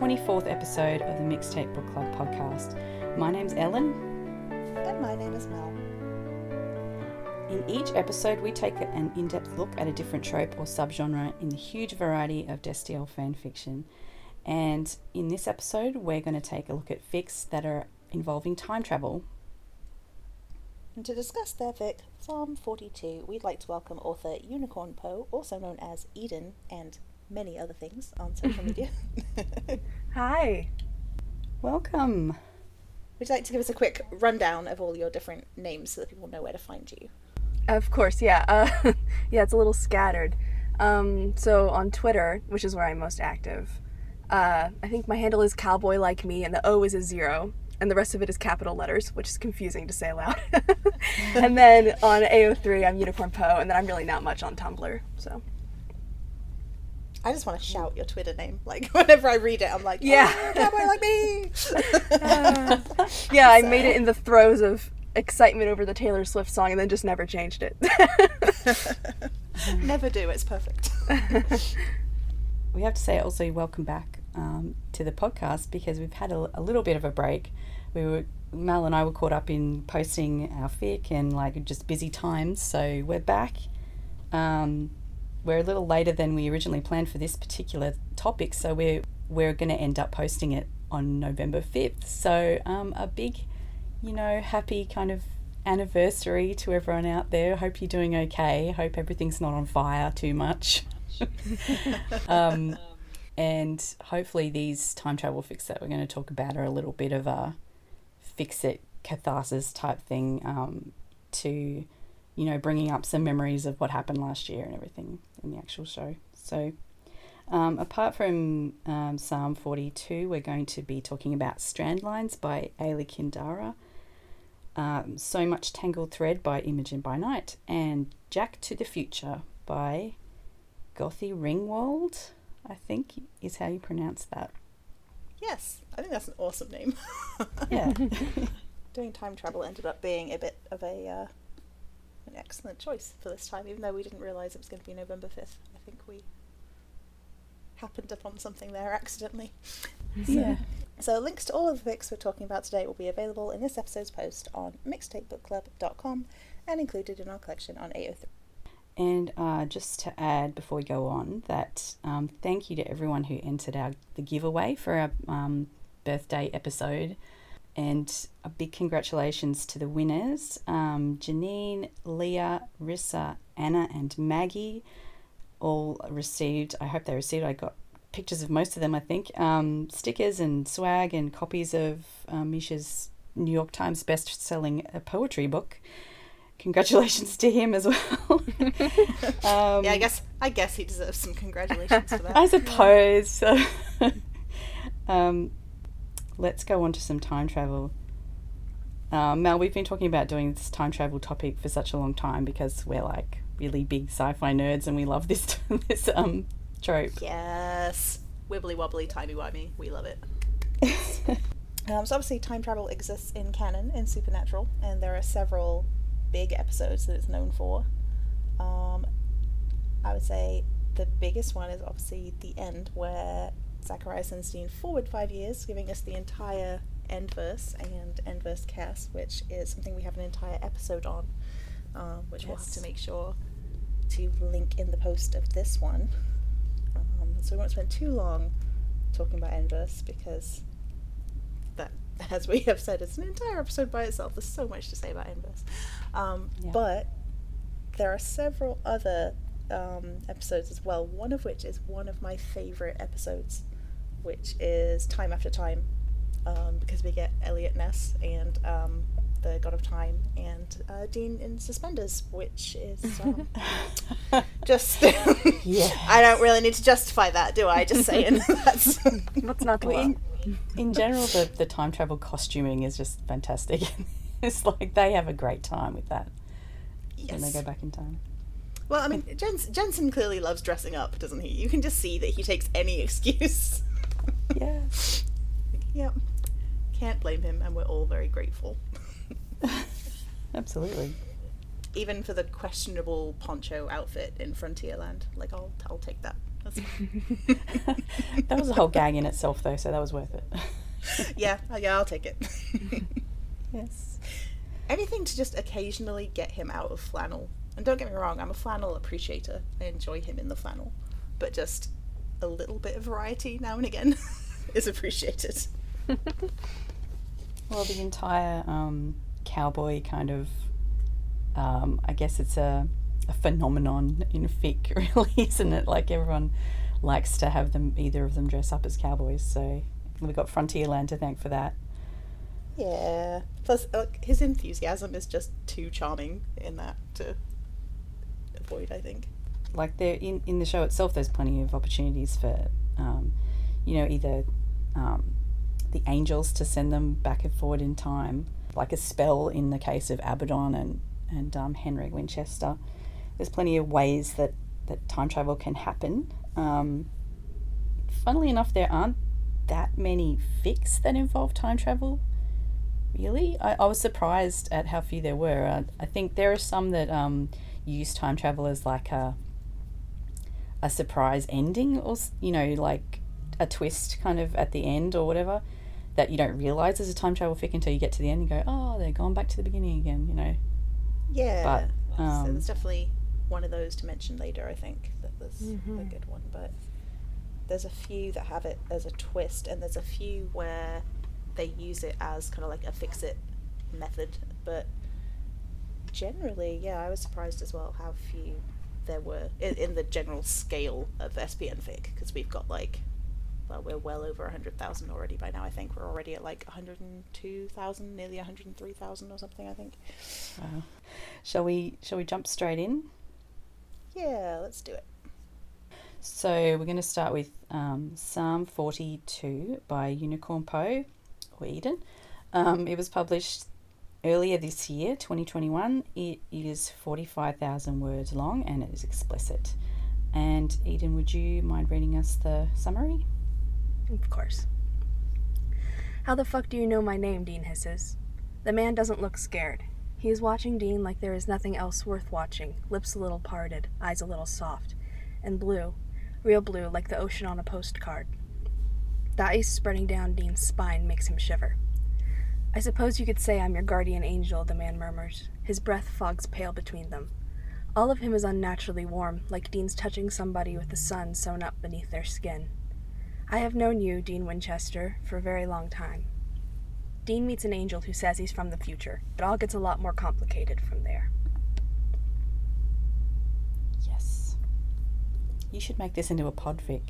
24th episode of the Mixtape Book Club podcast. My name's Ellen. And my name is Mal. In each episode, we take an in depth look at a different trope or subgenre in the huge variety of Destiel fan fiction. And in this episode, we're going to take a look at fics that are involving time travel. And to discuss their fic, Psalm 40:2, we'd like to welcome author Unicorn Poe, also known as Eden, and many other things on social media. Hi. Welcome. Would you like to give us a quick rundown of all your different names so that people know where to find you? Of course, yeah. Uh, yeah, it's a little scattered. Um, so on Twitter, which is where I'm most active, uh, I think my handle is cowboy like me, and the O is a zero, and the rest of it is capital letters, which is confusing to say aloud. and then on AO3, I'm Unicorn Poe, and then I'm really not much on Tumblr. So I just want to shout your Twitter name. Like whenever I read it, I'm like, Yeah. oh, cowboy like me. yeah, I made it in the throes of excitement over the Taylor Swift song, and then just never changed it. Never do. It's perfect. We have to say also welcome back um, to the podcast because we've had a, a little bit of a break. We were Mal and I were caught up in posting our fic and like just busy times, so we're back. Um, we're a little later than we originally planned for this particular topic, so we're we're going to end up posting it on November fifth. So um, a big, you know, happy kind of anniversary to everyone out there. Hope you're doing okay. Hope everything's not on fire too much. um, and hopefully these time travel fics that we're going to talk about are a little bit of a fix it catharsis type thing um, to you know bringing up some memories of what happened last year and everything in the actual show so um, apart from um, psalm 40:2 we're going to be talking about strandlines by Aeli Kindara um, so much tangled thread by imogen by night and jack to the future by Gothy Ringwald, I think is how you pronounce that. yes, I think that's an awesome name. Yeah. Doing time travel ended up being a bit of a uh, an excellent choice for this time, even though we didn't realise it was going to be November fifth. I think we happened upon something there accidentally. yeah. So links to all of the fics we're talking about today will be available in this episode's post on mixtapebookclub.com and included in our collection on AO3. And uh, just to add before we go on, that um, thank you to everyone who entered our the giveaway for our um, birthday episode, and a big congratulations to the winners: um, Jeannine, Leah, Rissa, Ana, and Maggie. All received. I hope they received. I got pictures of most of them. I think um, stickers and swag and copies of um, Misha's New York Times best-selling uh, poetry book. Congratulations to him as well. um, yeah, I guess I guess he deserves some congratulations for that. I suppose. So, um, let's go on to some time travel. Um, Mal, we've been talking about doing this time travel topic for such a long time because we're like really big sci-fi nerds and we love this this um trope. Yes, wibbly wobbly, timey wimey, we love it. Um, so obviously, time travel exists in canon in Supernatural, and there are several big episodes that it's known for. Um, I would say the biggest one is obviously the end, where Zachariah sends Dean forward five years, giving us the entire Endverse and Endverse cast, which is something we have an entire episode on, um, which we'll have to make sure to link in the post of this one. Um, so we won't spend too long talking about Endverse because that, as we have said, it's an entire episode by itself. There's so much to say about Endverse. Um, Yeah. But there are several other um, episodes as well, one of which is one of my favorite episodes, which is Time After Time, um, because we get Eliot Ness and um, the God of Time and uh, Dean in suspenders, which is um, just. Yeah. I don't really need to justify that, do I? Just saying. That's. What's not Well, in, in general, the, the time travel costuming is just fantastic. it's like they have a great time with that when they go back in time. Well, I mean, Jens- Jensen clearly loves dressing up, doesn't he? You can just see that he takes any excuse. Yeah. yep. Can't blame him, and we're all very grateful. Absolutely. Even for the questionable poncho outfit in Frontierland. Like, I'll, I'll take that That's fine. that was a whole gang in itself, though, so that was worth it. yeah, uh, yeah, I'll take it. yes. Anything to just occasionally get him out of flannel. And don't get me wrong, I'm a flannel appreciator. I enjoy him in the flannel. But just a little bit of variety now and again is appreciated. Well, the entire um, cowboy kind of, um, I guess it's a, a phenomenon in fic, really, isn't it? Like everyone likes to have them, either of them dress up as cowboys. So we've got Frontierland to thank for that. Yeah. Plus, uh, his enthusiasm is just too charming in that to avoid, I think. Like there in in the show itself, there's plenty of opportunities for, um, you know, either um, the angels to send them back and forward in time, like a spell in the case of Abaddon and and um, Henry Winchester. There's plenty of ways that that time travel can happen. Um, funnily enough, there aren't that many fics that involve time travel. Really, I, I was surprised at how few there were. I, I think there are some that um, use time travel as like a a surprise ending, or you know, like a twist kind of at the end or whatever that you don't realize is a time travel fic until you get to the end and go, oh, they're going back to the beginning again. You know, Yeah. But, so um, there's definitely one of those to mention later, I think, that there's a Mhm. good one. But there's a few that have it as a twist, and there's a few where they use it as kind of like a fix it method. But generally, yeah, I was surprised as well how few there were in, in the general scale of SPN fic, because we've got like. Well, we're well over 100,000 already by now, I think. We're already at like 102,000, nearly 103,000 or something, I think. wow. Shall we? Shall we jump straight in? Yeah, let's do it. So we're going to start with um, Psalm 40:2 by Unicorn Poe or Eden. Um, it was published earlier this year, 2021. It is 45,000 words long and it is explicit. And Eden, would you mind reading us the summary? Of course. How the fuck do you know my name? Dean hisses. The man doesn't look scared. He is watching Dean like there is nothing else worth watching, lips a little parted, eyes a little soft, and blue, real blue like the ocean on a postcard. The ice spreading down Dean's spine makes him shiver. I suppose you could say I'm your guardian angel, the man murmurs. His breath fogs pale between them. All of him is unnaturally warm, like Dean's touching somebody with the sun sewn up beneath their skin. I have known you, Dean Winchester, for a very long time. Dean meets an angel who says he's from the future. It all gets a lot more complicated from there. Yes. You should make this into a podfic.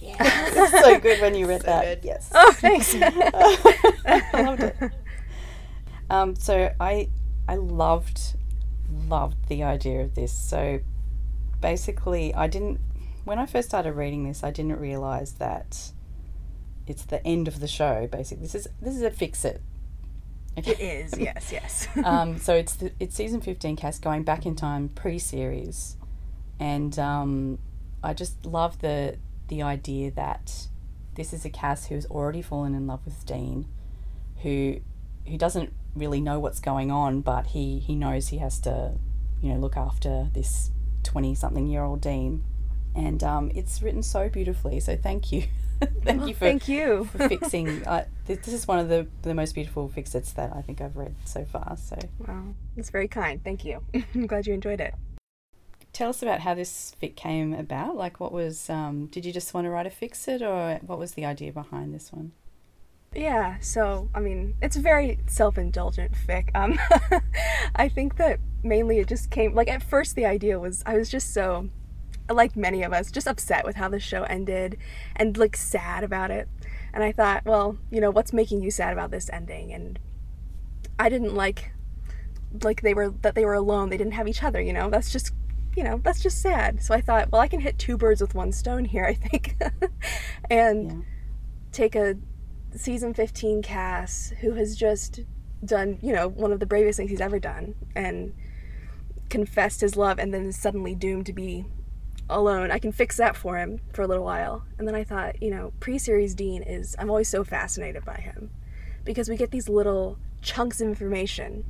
Yeah. It's so good when you read So that. good. Yes. Oh, thanks. I loved it. Um, so I I loved loved the idea of this. So basically, I didn't when I first started reading this, I didn't realize that it's the end of the show. Basically, this is this is a fix it. it is, yes, yes. um, so it's the, it's season fifteen Cass going back in time pre series, and um, I just love the the idea that this is a Cass who's already fallen in love with Dean, who who doesn't really know what's going on, but he he knows he has to, you know, look after this twenty something year old Dean, and um, it's written so beautifully. So thank you, thank Well, you for thank you. for fixing. Uh, this, is one of the the most beautiful fixits that I think I've read so far. So Wow, that's very kind. Thank you. I'm glad you enjoyed it. tell us about how this fic came about. Like, what was? Um, did you just want to write a fix it, or what was the idea behind this one? Yeah, so I mean, it's a very self-indulgent fic. Um, I think that mainly it just came like at first the idea was I was just so, like many of us, just upset with how the show ended, and like sad about it. And I thought, well, you know, what's making you sad about this ending? And I didn't like, like they were that they were alone. They didn't have each other. You know, that's just, you know, that's just sad. So I thought, well, I can hit two birds with one stone here. I think, and Yeah. take a season 15 Cass who has just done, you know, one of the bravest things he's ever done and confessed his love and then is suddenly doomed to be alone. I can fix that for him for a little while. And then I thought, you know, pre series Dean is, I'm always so fascinated by him because we get these little chunks of information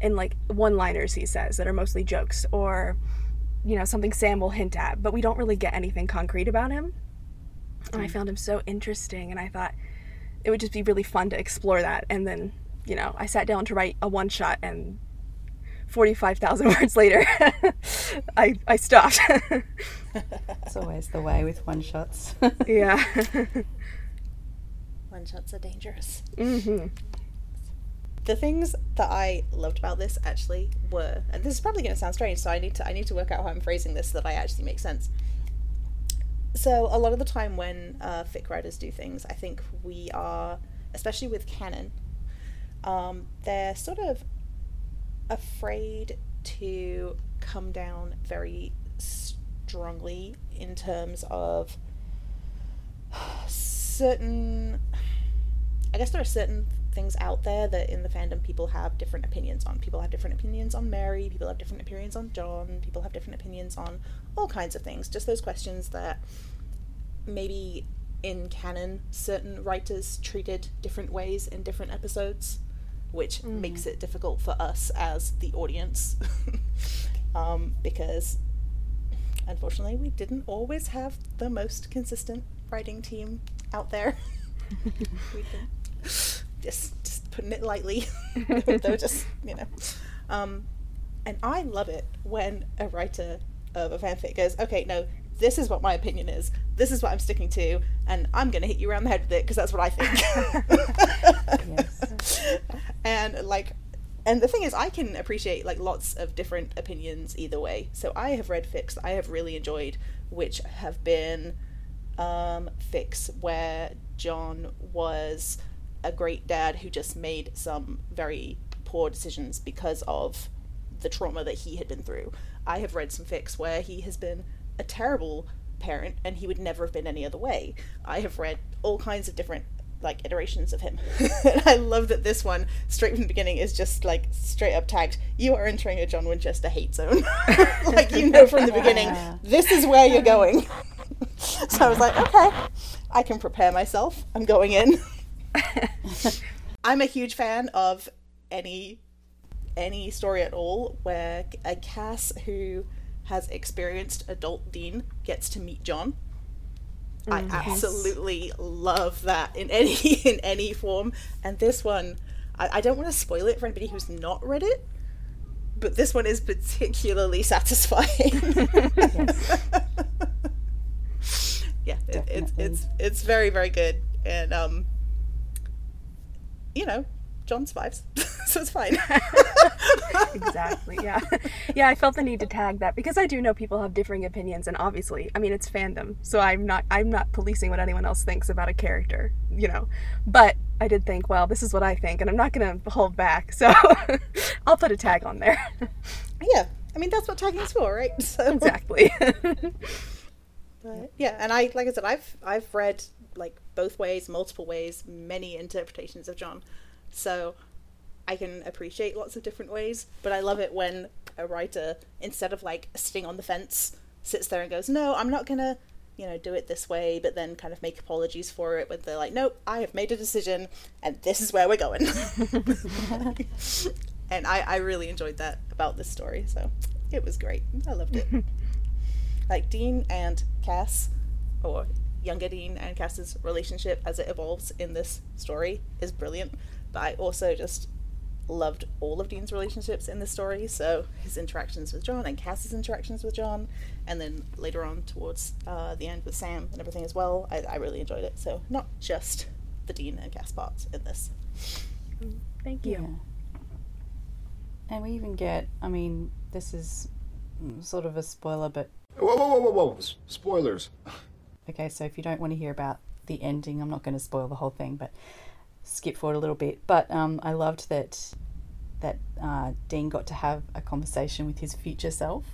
in like one liners he says that are mostly jokes or you know, something Sam will hint at, but we don't really get anything concrete about him. And I mm. found him so interesting, and I thought it would just be really fun to explore that. And then, you know, I sat down to write a one shot, and 45,000 words later, I, I stopped. It's always the way with one shots. yeah. One shots are dangerous. hmm The things that I loved about this actually were, and this is probably going to sound strange, so I need to I need to work out how I'm phrasing this so that I actually make sense. So a lot of the time when uh, fic writers do things, I think we are, especially with canon, um, they're sort of afraid to come down very strongly in terms of certain I guess there are certain things out there that in the fandom people have different opinions on. People have different opinions on Mary, people have different opinions on John, people have different opinions on all kinds of things. Just those questions that maybe in canon certain writers treated different ways in different episodes, which makes it difficult for us as the audience. um, because unfortunately we didn't always have the most consistent writing team out there. just just putting it lightly. Though just you know. Um, and I love it when a writer of a fanfic goes, okay, no, this is what my opinion is. This is what I'm sticking to, and I'm gonna hit you around the head with it because that's what I think. Yes. and like, and the thing is, I can appreciate like lots of different opinions either way. So I have read that I have really enjoyed, which have been um, fics where John was a great dad who just made some very poor decisions because of the trauma that he had been through. I have read some fics where he has been a terrible parent and he would never have been any other way. I have read all kinds of different like iterations of him. and I love that this one, straight from the beginning, is just like straight up tagged, you are entering a John Winchester hate zone. like you know from the beginning, Yeah. this is where you're going. so I was like, okay, I can prepare myself. I'm going in. I'm a huge fan of any any story at all where a Cass who has experienced adult Dean gets to meet John. I absolutely love that in any in any form. And this one, I, I don't want to spoil it for anybody who's not read it, but this one is particularly satisfying. yeah, it, it's it's it's very very good, and um, you know, John survives, so it's fine. exactly. Yeah. Yeah, I felt the need to tag that because I do know people have differing opinions and obviously, I mean, it's fandom. So I'm not I'm not policing what anyone else thinks about a character, you know. But I did think, well, this is what I think and I'm not going to hold back. So I'll put a tag on there. yeah, I mean that's what tagging's for, right? So exactly. But yeah, and I like I said, I've I've read like both ways, multiple ways, many interpretations of John, so I can appreciate lots of different ways. But I love it when a writer, instead of like sitting on the fence, sits there and goes, "No, I'm not gonna." You know, do it this way, but then kind of make apologies for it. But they're like, "Nope, I have made a decision, and this is where we're going." and I, I really enjoyed that about this story. So it was great. I loved it. like Dean and Cass, or younger Dean and Cass's relationship as it evolves in this story is brilliant. But I also just loved all of Dean's relationships in this story. So his interactions with John and Cass's interactions with John, and then later on towards uh, the end with Sam and everything as well. I, I really enjoyed it. So not just the Dean and Cass parts in this. Thank you. Yeah. you. And we even get, I mean, this is sort of a spoiler, but Whoa, whoa, whoa, whoa, whoa. S- Spoilers. okay, so if you don't want to hear about the ending, I'm not going to spoil the whole thing, but skip forward a little bit. But um, I loved that that uh, Dean got to have a conversation with his future self.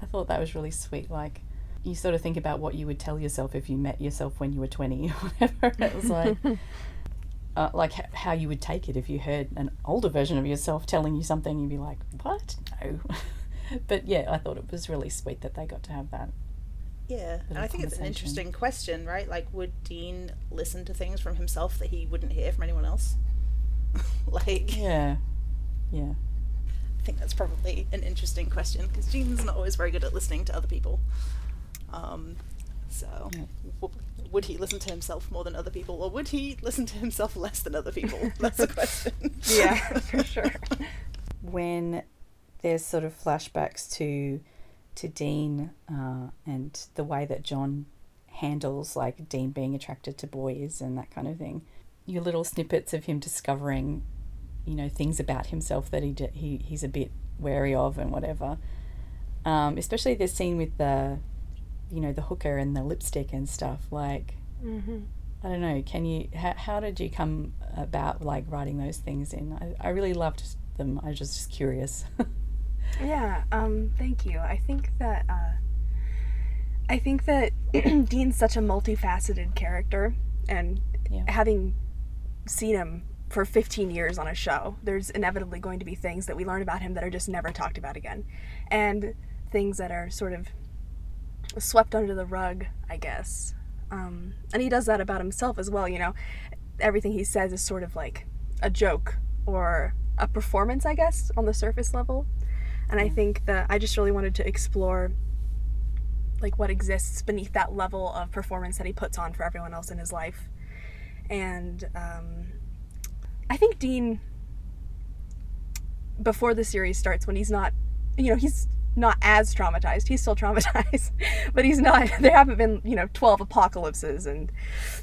I thought that was really sweet. Like, you sort of think about what you would tell yourself if you met yourself when you were 20 or whatever. It was like, uh, like h- how you would take it if you heard an older version of yourself telling you something. You'd be like, what? No. but yeah, I thought it was really sweet that they got to have that. Yeah, and I think it's an interesting question, right? Like, would Dean listen to things from himself that he wouldn't hear from anyone else? like, Yeah. Yeah. I think that's probably an interesting question because Dean's not always very good at listening to other people. Um, so, Yeah. w- would he listen to himself more than other people, or would he listen to himself less than other people? That's the question. Yeah, for sure. when there's sort of flashbacks to to Dean uh, and the way that John handles like Dean being attracted to boys and that kind of thing. Your little snippets of him discovering, you know, things about himself that he d- he he's a bit wary of and whatever. Um, especially the scene with the, you know, the hooker and the lipstick and stuff. Like, hmm I don't know. Can you? How, how did you come about like writing those things in? I, I really loved them. I was just curious. Yeah, um, thank you. I think that uh, I think that Dean's such a multifaceted character, and Yeah. having seen him for 15 years on a show, there's inevitably going to be things that we learn about him that are just never talked about again, and things that are sort of swept under the rug, I guess. Um, and he does that about himself as well. You know, everything he says is sort of like a joke or a performance, I guess, on the surface level. And I think that I just really wanted to explore like what exists beneath that level of performance that he puts on for everyone else in his life. And um, I think Dean, before the series starts, when he's not, you know, he's not as traumatized. He's still traumatized, but he's not. There haven't been, you know, 12 apocalypses and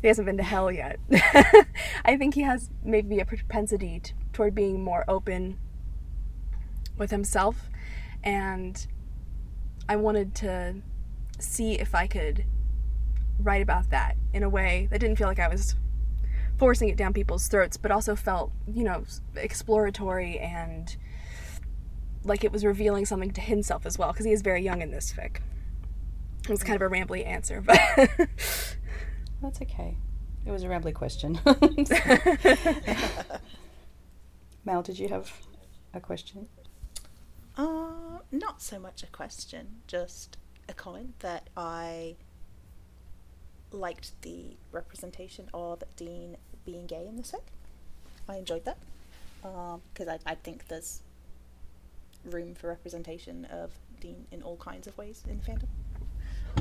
he hasn't been to hell yet. I think he has maybe a propensity toward being more open with himself. And I wanted to see if I could write about that in a way that didn't feel like I was forcing it down people's throats, but also felt, you know, exploratory and like it was revealing something to himself as well, because he is very young in this fic. It was kind of a rambly answer, but That's okay. It was a rambly question. Mal, did you have a question? Uh, not so much a question, just a comment that I liked the representation of Dean being gay in this fic. I enjoyed that because I, I think there's room for representation of Dean in all kinds of ways in the fandom,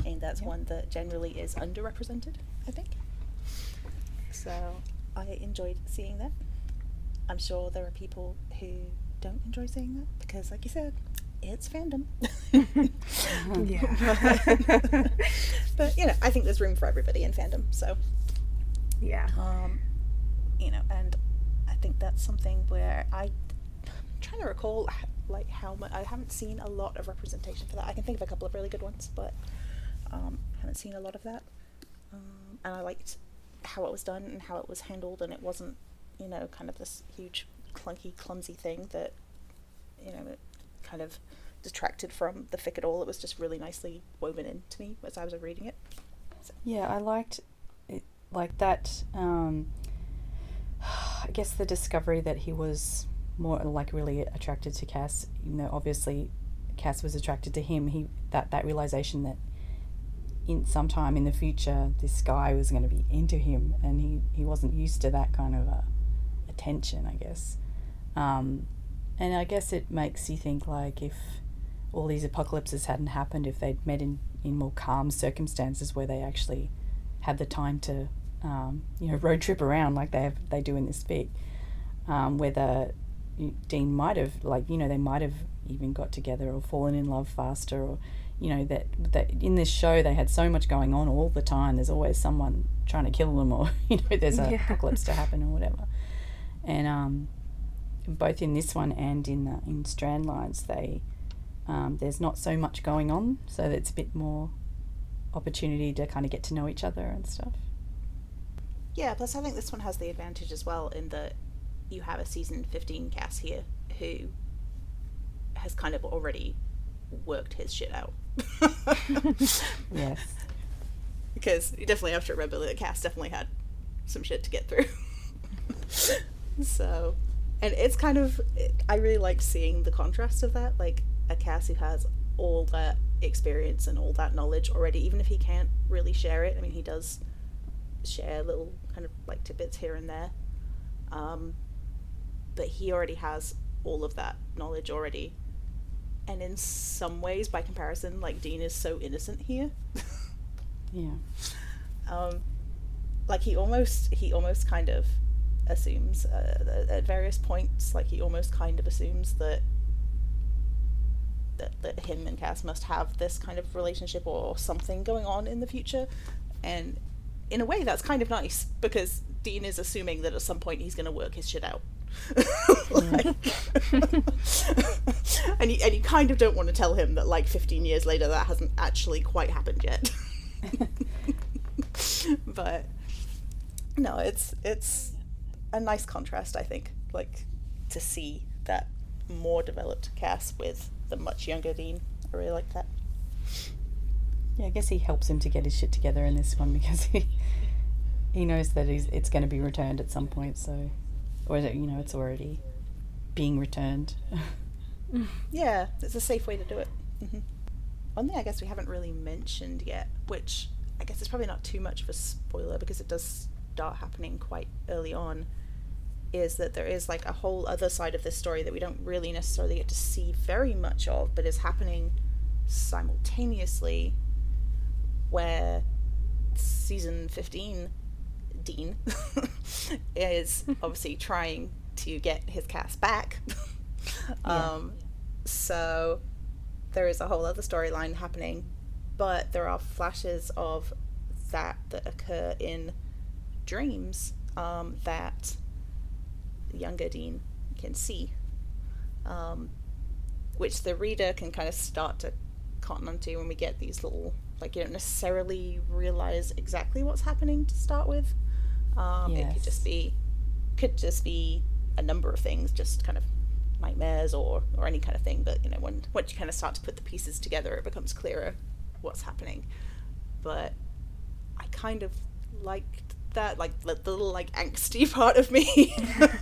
and that's Yeah. one that generally is underrepresented. I think. So I enjoyed seeing that. I'm sure there are people who don't enjoy saying that because, like you said, it's fandom. yeah. but you know, I think there's room for everybody in fandom. So, yeah. um, you know, and I think that's something where I, I'm trying to recall like how much I haven't seen a lot of representation for that. I can think of a couple of really good ones, but um, haven't seen a lot of that. Um, and I liked how it was done and how it was handled, and it wasn't, you know, kind of this huge, clunky, clumsy thing that, you know, it kind of detracted from the fic at all. It was just really nicely woven into me as I was reading it. Yeah, I liked it, like that. Um, I guess the discovery that he was more like really attracted to Cass. You know, obviously, Cass was attracted to him. He that that realization that in sometime in the future this guy was going to be into him, and he he wasn't used to that kind of uh, attention. I guess, um, and I guess it makes you think like if all these apocalypses hadn't happened, if they'd met in in more calm circumstances where they actually had the time to um, you know road trip around like they have, they do in this fic, um, whether Dean might have like you know they might have even got together or fallen in love faster or you know that that in this show they had so much going on all the time. There's always someone trying to kill them or you know there's an Yeah. apocalypse to happen or whatever, and um, both in this one and in the, in Strandlines they um, there's not so much going on, so it's a bit more opportunity to kind of get to know each other and stuff. Yeah, plus I think this one has the advantage as well in that you have a season 15 Cass here who has kind of already worked his shit out. Yes. because you definitely have to remember that Cass definitely had some shit to get through. so, and it's kind of, I really like seeing the contrast of that. Like a Cass who has all that experience and all that knowledge already, even if he can't really share it. I mean, he does share little kind of like tidbits here and there. Um, but he already has all of that knowledge already. And in some ways, by comparison, like Dean is so innocent here. Yeah. um, like he almost he almost kind of assumes uh, at various points like he almost kind of assumes that that, that him and Cass must have this kind of relationship or something going on in the future. And in a way that's kind of nice because Dean is assuming that at some point he's going to work his shit out. Like, and you, and you kind of don't want to tell him that like 15 years later that hasn't actually quite happened yet. But no, it's it's a nice contrast, I think, like to see that more developed Cass with the much younger Dean. I really like that. Yeah, I guess he helps him to get his shit together in this one because he he knows that he's it's going to be returned at some point. So, or that you know it's already being returned. Yeah, it's a safe way to do it. hmm One thing I guess we haven't really mentioned yet, which I guess is probably not too much of a spoiler because it does start happening quite early on, is that there is like a whole other side of this story that we don't really necessarily get to see very much of, but is happening simultaneously where season 15 Dean is obviously trying to get his Cass back. um, so there is a whole other storyline happening, but there are flashes of that that occur in dreams um, that younger Dean can see, um, which the reader can kind of start to cotton onto when we get these little like you don't necessarily realize exactly what's happening to start with. Um, It could just be could just be a number of things, just kind of nightmares or or any kind of thing. But you know, when once you kind of start to put the pieces together, it becomes clearer what's happening. But I kind of liked that, like the the little like angsty part of me.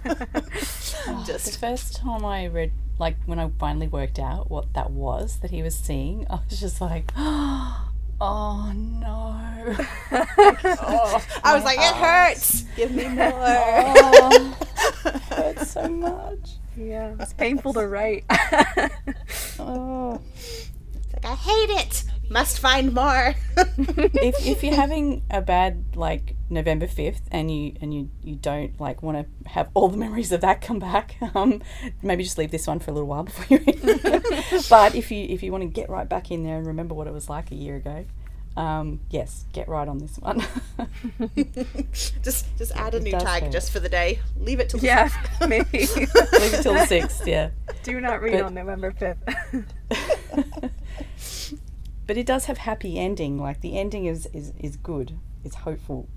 the just first time I read, like when I finally worked out what that was that he was seeing, I was just like, oh no. oh, I was like, it oh. hurts. Give me more. Oh, hurts so much. Yeah, it's painful to write. Oh. like I hate it. Must find more. if if you're having a bad like November fifth and you and you you don't like want to have all the memories of that come back, um, maybe just leave this one for a little while before you read. it. but if you if you want to get right back in there and remember what it was like a year ago, um, yes, get right on this one. just just add a It new tag hurt. just for the day. Leave it till the yeah, sixth. maybe. leave it till the sixth, yeah. Do not read But- on November 5th. But it does have happy ending. Like the ending is is, is good. It's hopeful.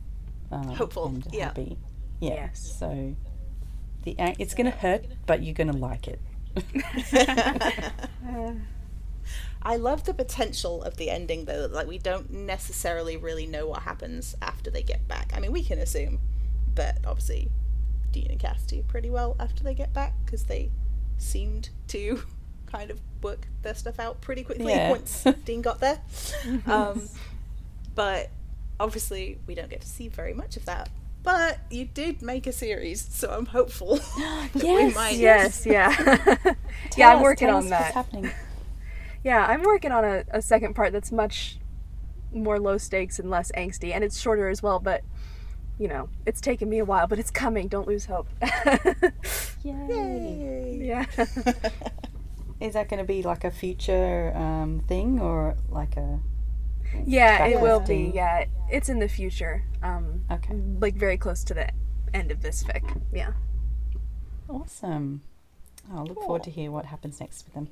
Um, Hopeful, and yeah. happy. Yeah. Yes. So the a- it's gonna hurt, but you're gonna like it. I love the potential of the ending though. Like we don't necessarily really know what happens after they get back. I mean, we can assume, but obviously, Dean and Cass do pretty well after they get back because they seemed to kind of work their stuff out pretty quickly Yeah. once Dean got there. Um, but obviously, we don't get to see very much of that. But you did make a series, so I'm hopeful that we Yes, might. yes, yeah. Tell yeah, I'm us- working tell on us that. What's happening? Yeah, I'm working on a, a second part that's much more low stakes and less angsty, and it's shorter as well, but you know, it's taken me a while, but it's coming. Don't lose hope. Yay. yeah. Is that going to be like a future um, thing or like a Yeah, it will be. Yeah, it's in the future. Um, okay? like very close to the end of this fic. Yeah. Awesome. I'll look forward to hear what happens next with them.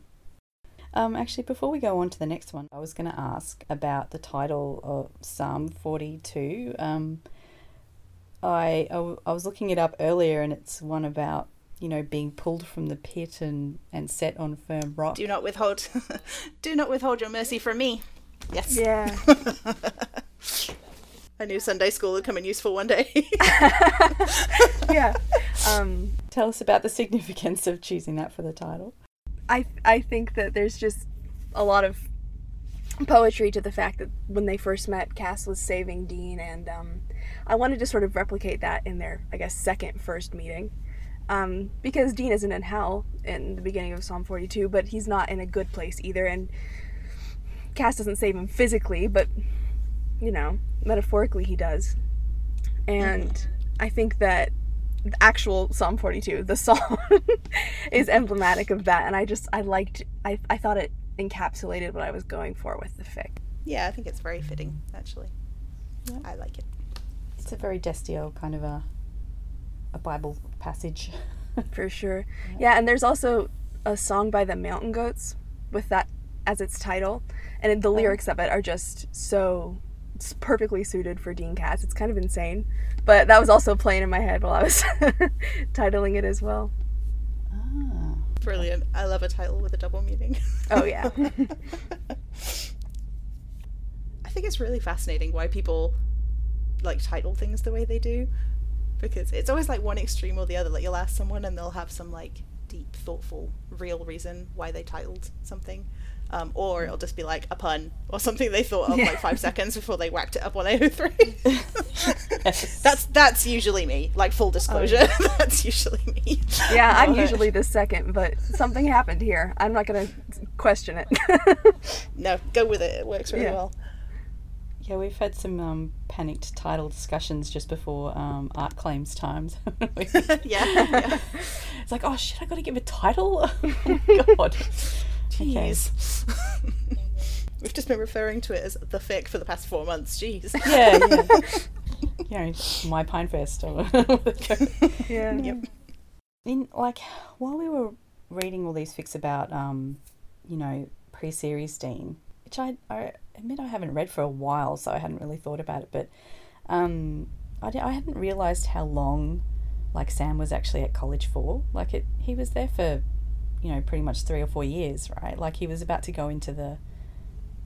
Um, actually, before we go on to the next one, I was going to ask about the title of Psalm 40:2. Um, I, I was looking it up earlier, and it's one about, you know, being pulled from the pit and, and set on firm rock. Do not withhold. do not withhold your mercy from me. Yes. Yeah. I knew Sunday school would come in useful one day. yeah. Um, Tell us about the significance of choosing that for the title. I I think that there's just a lot of poetry to the fact that when they first met, Cass was saving Dean, and um, I wanted to sort of replicate that in their, I guess, second first meeting. Um, because Dean isn't in hell in the beginning of Psalm 40:2, but he's not in a good place either. And Cass doesn't save him physically, but, you know, metaphorically he does. And I think that the actual Psalm 40:2, the song, is emblematic of that. And I just, I liked, I, I thought it encapsulated what I was going for with the fic. Yeah, I think it's very fitting, actually. I like it. It's a very Destiel kind of a a Bible passage. For sure. Yeah, and there's also a song by the Mountain Goats with that as its title. And the lyrics of it are just so it's perfectly suited for Dean Cass. It's kind of insane. But that was also playing in my head while I was titling it as well. ah. Brilliant. I love a title with a double meaning. Oh, yeah. I think it's really fascinating why people like title things the way they do because it's always like one extreme or the other. Like you'll ask someone and they'll have some like deep, thoughtful, real reason why they titled something. Um, or it'll just be like a pun or something they thought of like five seconds before they whacked it up on AO3. That's that's usually me. Like full disclosure, that's usually me. Yeah, I'm usually the second, but something happened here. I'm not going to question it. No, go with it. It works really Yeah. well. Yeah, we've had some um, panicked title discussions just before um, art claims times. Yeah. yeah. it's like, oh shit, I got to give a title. oh my god. Okay. Jeez. We've just been referring to it as the fic for the past four months. Jeez. Yeah, yeah. you know, my Pine Fest or yeah. Yep. in like while we were reading all these fics about um, you know, pre-series Dean, which I, I admit I haven't read for a while, so I hadn't really thought about it, but um, I, I hadn't realized how long like Sam was actually at college for. Like it, he was there for, you know, pretty much three or four years, right? Like he was about to go into the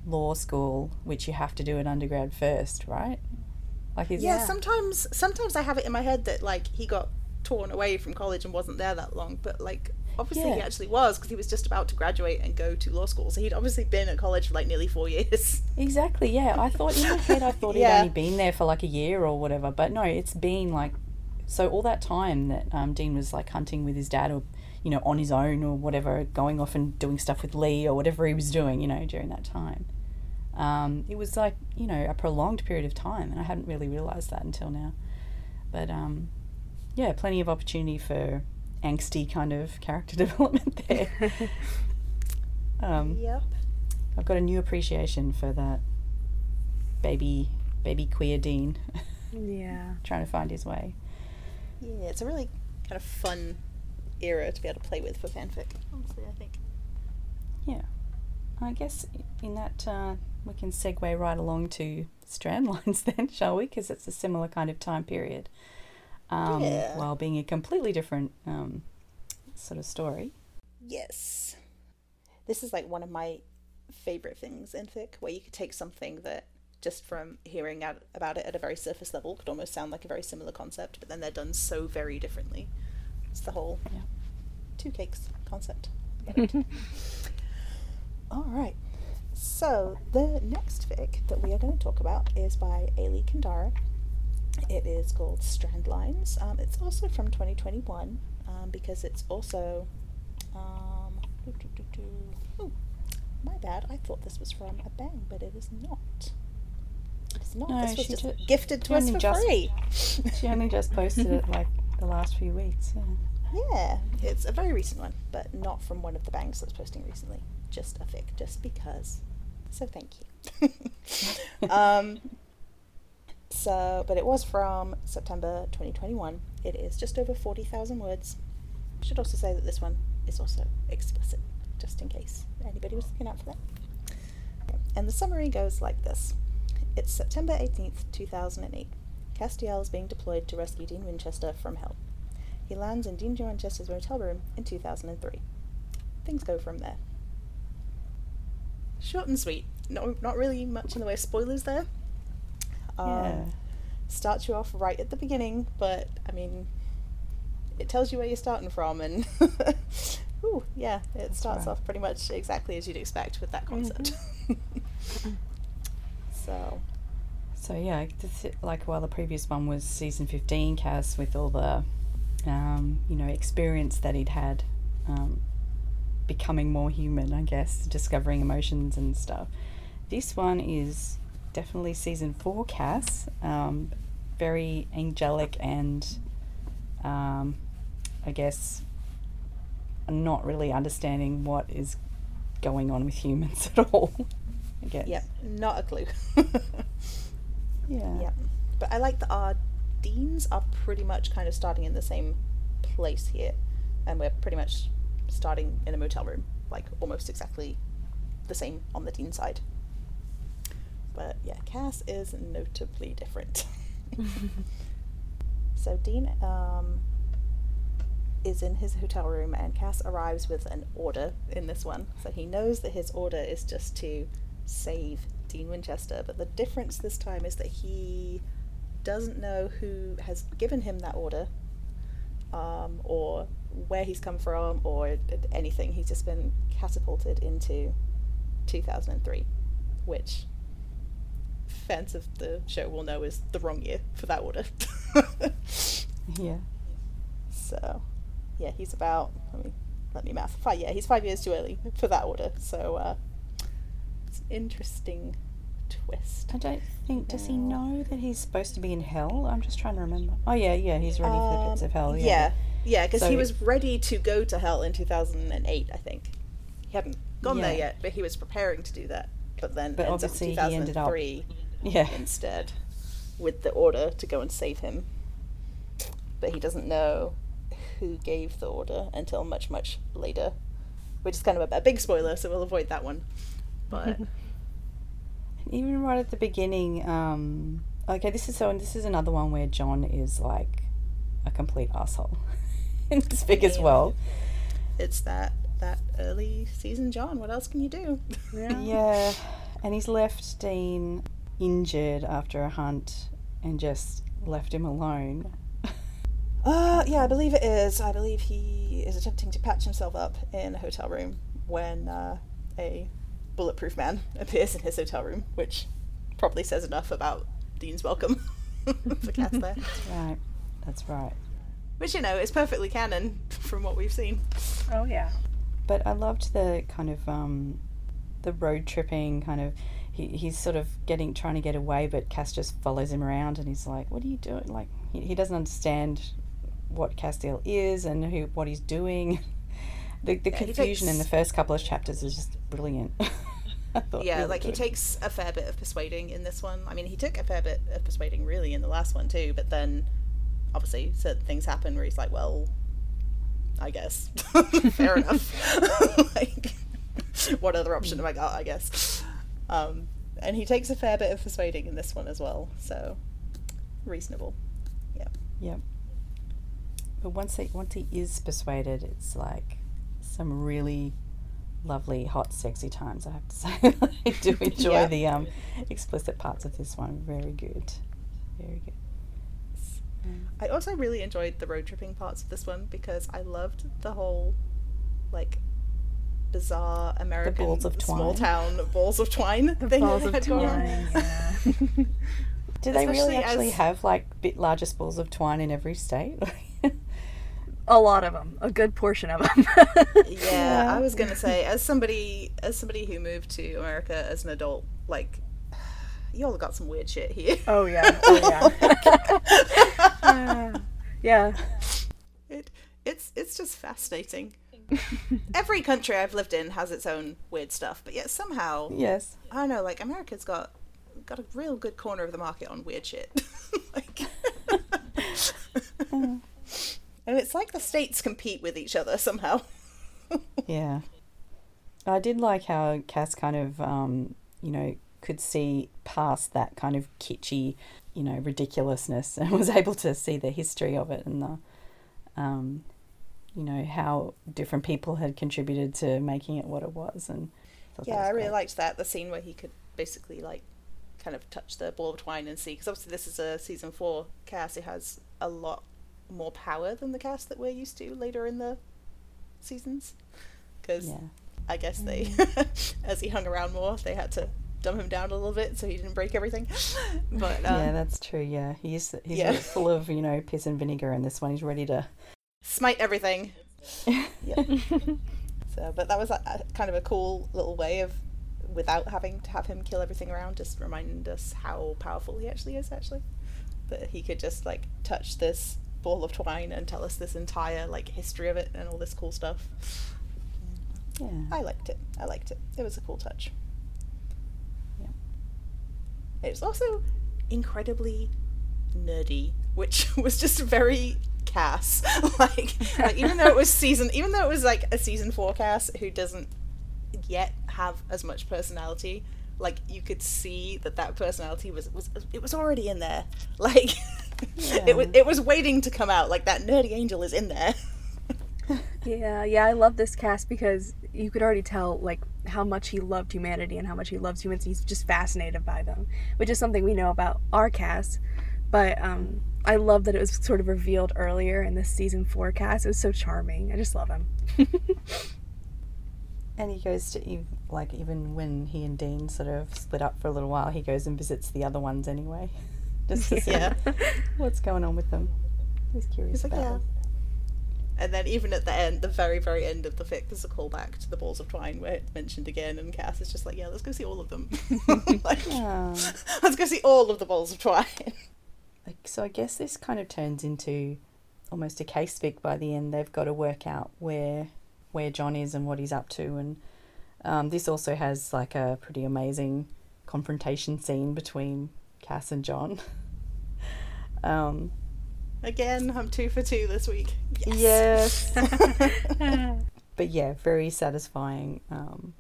law school, which you have to do an undergrad first, right? Like he's Yeah, sometimes sometimes I have it in my head that like he got torn away from college and wasn't there that long, but like obviously he actually was because he was just about to graduate and go to law school. So he'd obviously been at college for like nearly four years. Exactly, yeah. I thought in my head I thought he'd only been there for like a year or whatever, but no, it's been like so all that time that um, Dean was like hunting with his dad or you know on his own or whatever, going off and doing stuff with Lee or whatever he was doing, you know, during that time. Um, it was like you know a prolonged period of time, and I hadn't really realized that until now. But um, yeah, plenty of opportunity for angsty kind of character development there. um, Yep. I've got a new appreciation for that baby baby queer Dean Yeah. trying to find his way. Yeah, it's a really kind of fun era to be able to play with for fanfic. Honestly, I think. Yeah. I guess in that uh, we can segue right along to Strandlines then, shall we? Because it's a similar kind of time period. Um, Yeah. While being a completely different um, sort of story. Yes. This is like one of my favorite things in fic, where you could take something that just from hearing out about it at a very surface level could almost sound like a very similar concept, but then they're done so very differently. It's the whole Yeah. two cakes concept. All right. So the next fic that we are going to talk about is by Aeli Kindara. It is called Strandlines. Um, it's also from 2021 um, because it's also. Um, doo, doo, doo, doo. Ooh, my bad. I thought this was from a bang, but it is not. It's not. No, this was just ju- gifted to us for just- free. She only just posted it like the last few weeks. Yeah. Yeah, it's a very recent one, but not from one of the bangs that's posting recently. Just a fic, just because. So thank you. um, so, uh, but it was from September 2021. It is just over 40,000 words. I should also say that this one is also explicit, just in case anybody was looking out for that. And the summary goes like this It's September 18th, 2008. Castiel is being deployed to rescue Dean Winchester from hell. He lands in Dean Winchester's motel room in 2003. Things go from there. Short and sweet. No, not really much in the way of spoilers there. Um, yeah. Starts you off right at the beginning, but I mean, it tells you where you're starting from, and ooh, yeah, it starts right. off pretty much exactly as you'd expect with that concept. so, So yeah, like while the previous one was season fifteen, Cass with all the um, you know, experience that he'd had, um, becoming more human, I guess, discovering emotions and stuff. This one is definitely season four, Cass. Um, very angelic and, um, I guess, not really understanding what is going on with humans at all. I guess. Yep, not a clue. Yeah. Yep. But I like that our deans are pretty much kind of starting in the same place here. And we're pretty much starting in a motel room, like almost exactly the same on the dean side. But yeah, Cass is notably different. so Dean um, is in his hotel room, and Cass arrives with an order in this one. So he knows that his order is just to save Dean Winchester, but the difference this time is that he doesn't know who has given him that order, um, or where he's come from, or anything. He's just been catapulted into 2003, which fans of the show will know is the wrong year for that order. Yeah. So, yeah, he's about. Let me let me math. Five. Yeah, he's five years too early for that order. So, uh, it's an interesting twist. I don't think. Does he know that he's supposed to be in hell? I'm just trying to remember. Oh yeah, yeah. He's ready for the pits of hell. Um, Yeah, yeah, because So- he was ready to go to hell in 2008, I think. He hadn't gone there yet, but he was preparing to do that. But then But ends up obviously in he ended up- 2003 Yeah. instead with the order to go and save him. But he doesn't know who gave the order until much, much later, which is kind of a, a big spoiler, so we'll avoid that one. But Even right at the beginning. Um. Okay, this is so. And this is another one where John is like a complete asshole. in this big as well. it's that that early season John. What else can you do? Yeah. Yeah, and he's left Dean injured after a hunt and just left him alone. Uh, yeah, I believe it is. I believe he is attempting to patch himself up in a hotel room when uh, a bulletproof man appears in his hotel room, which probably says enough about Dean's welcome for Cass there. Right, that's right. Which, you know, is perfectly canon from what we've seen. Oh yeah. But I loved the kind of um, the road tripping kind of. He, he's sort of getting trying to get away, but Cass just follows him around, and he's like, "What are you doing?" Like he, he doesn't understand what Castiel is and who what he's doing. The, the Yeah, confusion in the first couple of chapters is just brilliant. Yeah, really like he takes a fair bit of persuading in this one. I mean, he took a fair bit of persuading really in the last one too, but then obviously certain things happen where he's like, well, I guess. fair enough. like, what other option have I got, I guess? Um, and he takes a fair bit of persuading in this one as well, so reasonable. Yeah. Yep. But once he once he is persuaded, it's like some really lovely, hot, sexy times. I have to say, I do enjoy the um, explicit parts of this one. Very good, very good. Mm-hmm. I also really enjoyed the road tripping parts of this one because I loved the whole like bizarre American balls of small twine. town balls of twine thing Balls of had going on. twine. Yeah. Do they really actually as- have like bit larger spools of twine in every state? a lot of them. A good portion of them. Yeah, I was gonna say as somebody as somebody who moved to America as an adult, like y'all got some weird shit here. oh yeah. Oh yeah. yeah. It it's it's just fascinating. Every country I've lived in has its own weird stuff, but yet somehow yes. I don't know, like America's got got a real good corner of the market on weird shit. like, and it's like the states compete with each other somehow. Yeah. I did like how Cass kind of, um, you know, could see past that kind of kitschy, you know, ridiculousness and was able to see the history of it and the, um, you know, how different people had contributed to making it what it was. And yeah, was I really liked that the scene where he could basically like kind of touch the ball of twine and see because obviously this is a season four Cass. It has a lot more power than the Cass that we're used to later in the seasons. Because Yeah. I guess they, as he hung around more, they had to dumb him down a little bit so he didn't break everything. But yeah, uh, that's true. Yeah, he's he's yeah. full of you know piss and vinegar, and this one he's ready to smite everything. yeah. so, but that was a, a, kind of a cool little way of, without having to have him kill everything around, just remind us how powerful he actually is. Actually, that he could just like touch this ball of twine and tell us this entire like history of it and all this cool stuff. Yeah. I liked it. I liked it. It was a cool touch. Yeah. It was also incredibly nerdy, which was just very Cass. like, like even though it was season, even though it was like a season four Cass who doesn't yet have as much personality, like you could see that that personality was was it was already in there. Like it was it was waiting to come out. Like that nerdy angel is in there. Yeah, yeah, I love this Cass because you could already tell like how much he loved humanity and how much he loves humans. He's just fascinated by them, which is something we know about our Cass. But um, I love that it was sort of revealed earlier in this season four Cass. It was so charming. I just love him. And he goes to ev- like even when he and Dean sort of split up for a little while, he goes and visits the other ones anyway, just to see what's going on with them. He's curious He's like, about yeah. them. And then even at the end, the very, very end of the fic, there's a callback to the balls of twine where it's mentioned again, and Cass is just like, yeah, let's go see all of them. like, let's go see all of the balls of twine. Like, so I guess this kind of turns into almost a case fic by the end. They've got to work out where where John is and what he's up to, and um, this also has like a pretty amazing confrontation scene between Cass and John. um, Again, I'm two for two this week. Yes. yes, but yeah, very satisfying. Um,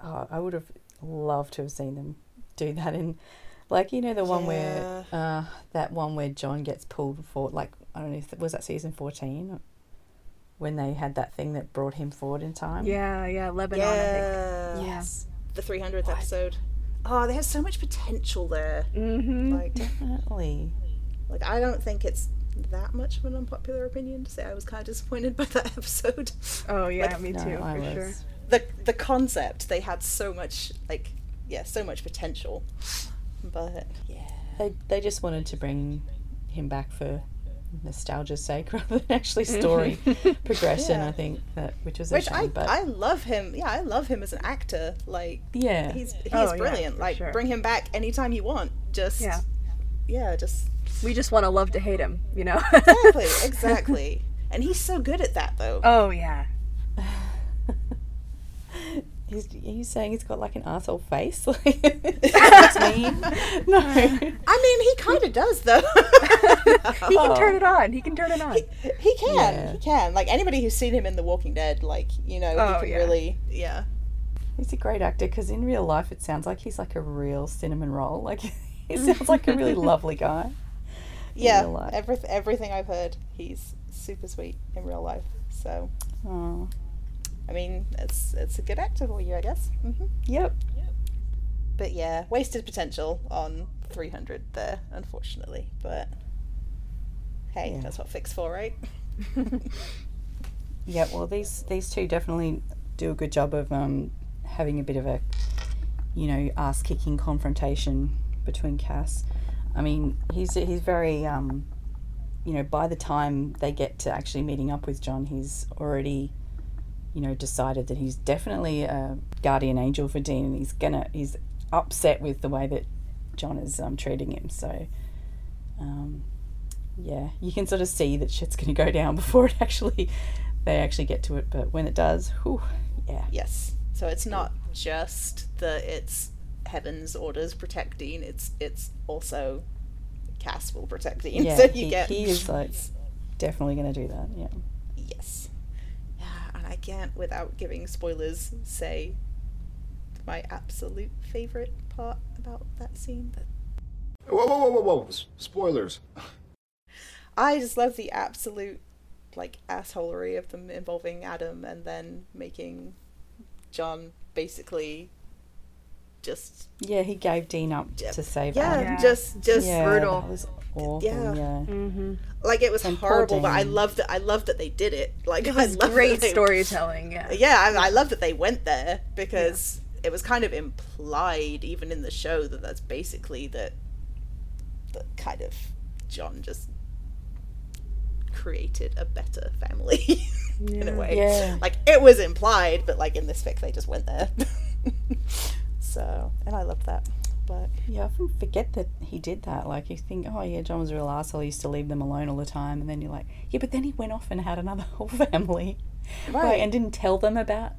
oh, I would have loved to have seen them do that in, like you know, the one where uh, that one where John gets pulled for like I don't know if was that season fourteen, when they had that thing that brought him forward in time. Yeah, yeah, Lebanon. I think. Yes, The 300th episode. Oh, they have so much potential there. Mm-hmm. Like, definitely. like I don't think it's that much of an unpopular opinion to say I was kind of disappointed by that episode. Oh yeah, Like, me No, too, I for was. sure. the the concept they had so much like yeah so much potential but yeah They they just wanted to bring him back for nostalgia's sake rather than actually story progression. Yeah. I think that which was a which shame, I but I love him yeah I love him as an actor like yeah, he's he's Oh, brilliant for like sure. bring him back anytime you want just Yeah. yeah just We just want to love to hate him, you know. exactly exactly and he's so good at that though oh yeah. He's, are you saying he's got like an asshole face? Like, that's mean. No. I mean he kind of does though He can turn it on. He can turn it on. he can Yeah. he can like anybody who's seen him in The Walking Dead like you know Oh, he can yeah. really yeah He's a great actor because in real life it sounds like he's like a real cinnamon roll. Like he sounds like a really lovely guy. Yeah every, everything I've heard he's super sweet in real life so Oh, I mean, it's it's a good actor for you, I guess. hmm yep. But yeah, wasted potential on 300 there, unfortunately. But hey, Yeah. that's what fics for, right? Yeah, well, these these two definitely do a good job of um, having a bit of a, you know, ass kicking confrontation between Cass. I mean, he's he's very, um, you know, by the time they get to actually meeting up with John, he's already, you know, decided that he's definitely a guardian angel for Dean, and he's gonna he's upset with the way that John is um, treating him. So, um, yeah, you can sort of see that shit's to go down before it actually they actually get to it. But when it does, whew, yeah, Yes. So it's not just that it's Heaven's orders protect Dean. It's it's also Cass will protect Dean. yeah, so you he, get he is like definitely going to do that. Yeah, yes. Yeah, and I can't, without giving spoilers, say my absolute favorite part about that scene. But Whoa, whoa, whoa, whoa, whoa. Spoilers. I just love the absolute like assholery of them involving Adam and then making John basically just yeah, he gave Dean up Yeah. to save yeah, Adam. Yeah. just just yeah, brutal. That was awful. Yeah. Yeah, Mm-hmm. like it was And horrible, but I Dean. love that I love that they did it. Like It I was great they- storytelling. Yeah. Yeah, I, I love that they went there because it was kind of implied even in the show that that's basically that that kind of John just created a better family in a way. Yeah. Like it was implied, but like in this fic, they just went there. so, and I loved that. But Yeah, I often forget that he did that. Like, you think, oh, yeah, John was a real asshole. He used to leave them alone all the time. And then you're like, yeah, but then he went off and had another whole family. Like, Right. and didn't tell them about.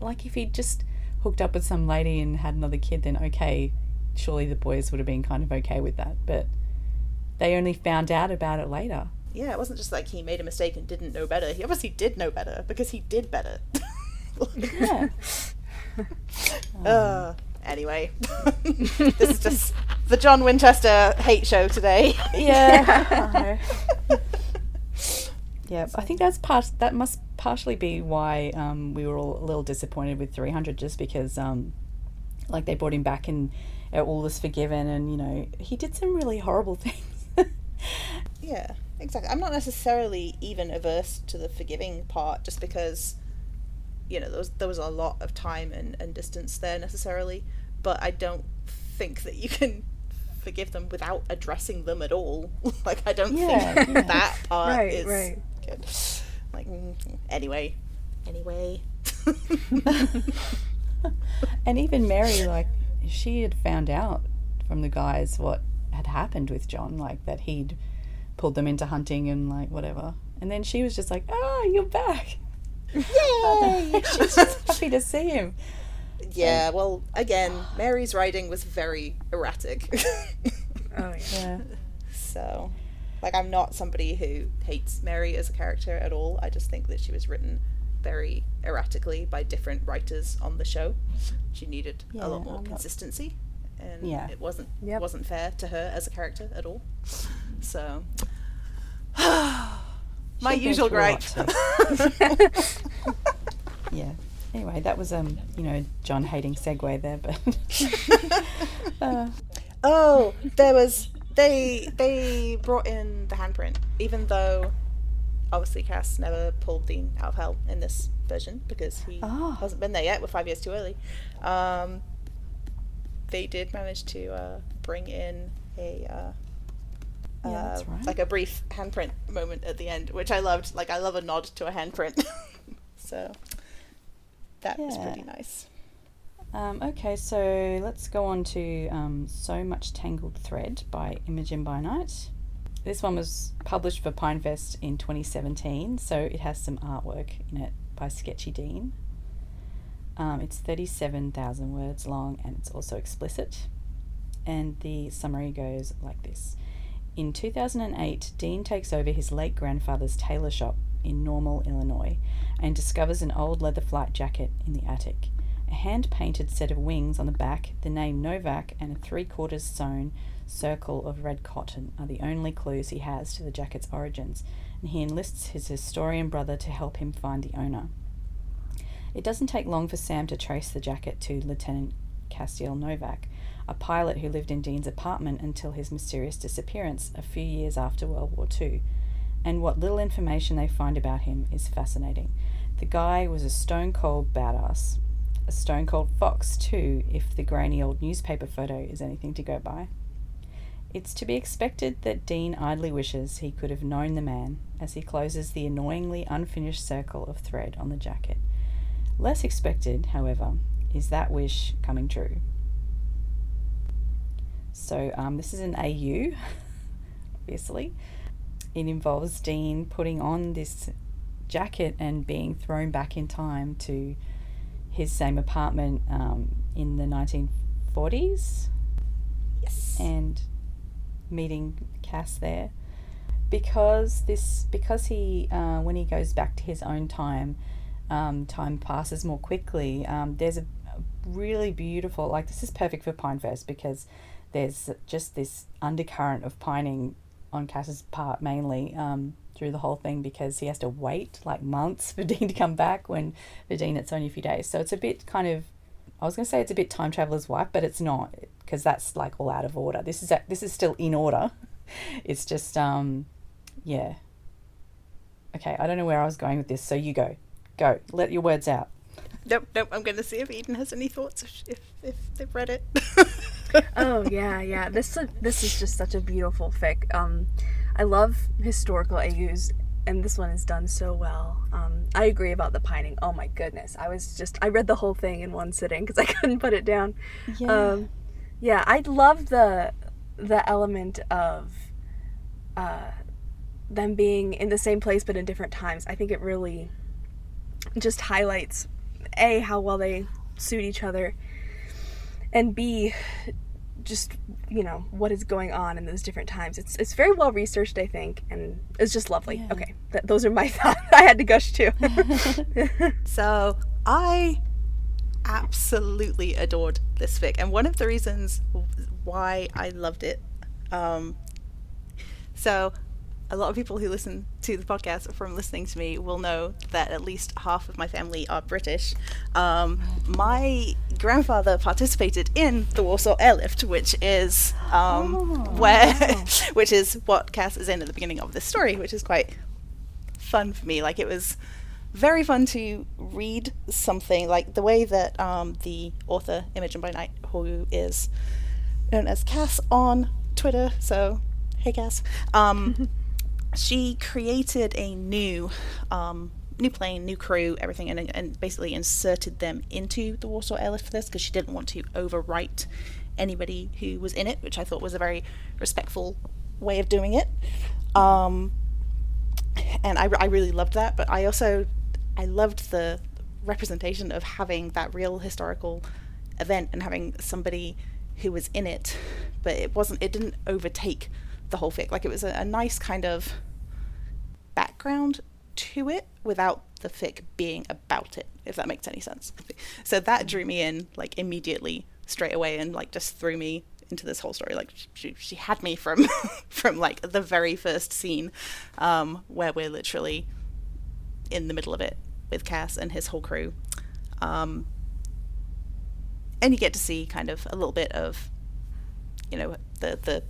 Like, if he'd just hooked up with some lady and had another kid, then okay, surely the boys would have been kind of okay with that. But they only found out about it later. yeah, it wasn't just like he made a mistake and didn't know better. He obviously did know better because he did better. Yeah. Uh, anyway, this is just the John Winchester hate show today. Yeah. yeah, I think that's part. That must partially be why um, we were all a little disappointed with 300, just because, um, like, they brought him back and uh, all was forgiven, and you know, he did some really horrible things. Yeah, exactly. I'm not necessarily even averse to the forgiving part, just because, you know, there was there was a lot of time and, and distance there necessarily, but I don't think that you can forgive them without addressing them at all. like I don't Yeah, think yeah. that part Right, is right. good. Like mm, anyway, anyway. and even Mary, like, she had found out from the guys what had happened with John, like that he'd pulled them into hunting and like whatever. And then she was just like, "Oh, you're back." Yay! She's just happy to see him. yeah. Um, well, again, Mary's writing was very erratic. Oh yeah. Yeah. So, like, I'm not somebody who hates Mary as a character at all. I just think that she was written very erratically by different writers on the show. She needed Yeah, a lot more I'm not- consistency, and Yeah. it wasn't Yep. wasn't fair to her as a character at all. So, my She's usual through gripe. Yeah. Anyway, that was um, you know, John hating segue there, but uh, Oh, there was they they brought in the handprint, even though obviously Cass never pulled Dean out of hell in this version because he Oh. hasn't been there yet. We're five years too early. Um, they did manage to uh, bring in a uh, Yeah, that's uh, right. like a brief handprint moment at the end, which I loved. Like I love a nod to a handprint, so that was pretty nice. Um, okay, so let's go on to um, So Much Tangled Thread by Imogen by Night. This one was published for Pinefest in 2017, so it has some artwork in it by Sketchy Dean. Um, it's 37,000 words long and it's also explicit. And the summary goes like this In 2008, Dean takes over his late grandfather's tailor shop in Normal, Illinois, and discovers an old leather flight jacket in the attic. A hand painted set of wings on the back, the name Novak, and a three quarters sewn circle of red cotton are the only clues he has to the jacket's origins, and he enlists his historian brother to help him find the owner. It doesn't take long for Sam to trace the jacket to Lieutenant Castiel Novak, a pilot who lived in Dean's apartment until his mysterious disappearance a few years after World War II. And what little information they find about him is fascinating. The guy was a stone cold badass. A stone cold fox, too, if the grainy old newspaper photo is anything to go by. It's to be expected that Dean idly wishes he could have known the man as he closes the annoyingly unfinished circle of thread on the jacket. Less expected, however, is that wish coming true. So, um, this is an AU, obviously. It involves Dean putting on this jacket and being thrown back in time to his same apartment um, in the 1940s Yes. and meeting Cass there because this because he uh, when he goes back to his own time um, time passes more quickly um, there's a, a really beautiful like this is perfect for Pinefest because there's just this undercurrent of pining on Cass's part mainly um, through the whole thing because he has to wait like months for Dean to come back when for Dean it's only a few days so it's a bit kind of I was going to say it's a bit time traveler's wife, but it's not because that's like all out of order. This is a, this is still in order. It's just um, yeah. Okay, I don't know where I was going with this, so you go, go, let your words out. Nope, nope. I'm going to see if Eden has any thoughts if if, if they've read it. oh yeah, yeah. This this is just such a beautiful fic. Um, I love historical AUs, and this one is done so well. Um, I agree about the pining. Oh my goodness, I was just I read the whole thing in one sitting because I couldn't put it down. Yeah. Um, yeah, I love the the element of uh, them being in the same place but in different times. I think it really just highlights a how well they suit each other, and b just you know what is going on in those different times. It's it's very well researched, I think, and it's just lovely. Yeah. Okay, th- those are my thoughts. I had to gush too. So I absolutely adored this fic, and one of the reasons why I loved it. Um, so a lot of people who listen to the podcast from listening to me will know that at least half of my family are British. Um, my grandfather participated in the Warsaw Airlift, which is um, Oh, where, wow. which is what Cass is in at the beginning of this story, which is quite fun for me. Like it was very fun to read something like the way that um, the author Imogen by Night, who is known as Cass on Twitter. So, hey Cass. She created a new um, new plane, new crew, everything, and, and basically inserted them into the Warsaw Airlift for this because she didn't want to overwrite anybody who was in it, which I thought was a very respectful way of doing it. Um, and I, I really loved that, but I also I loved the representation of having that real historical event and having somebody who was in it, but it wasn't it didn't overtake the whole fic. Like it was a, a nice kind of background to it without the fic being about it, if that makes any sense. So that drew me in like immediately straight away and like just threw me into this whole story. Like she, she had me from from like the very first scene um, where we're literally in the middle of it with Cass and his whole crew. Um, and you get to see kind of a little bit of, you know, the the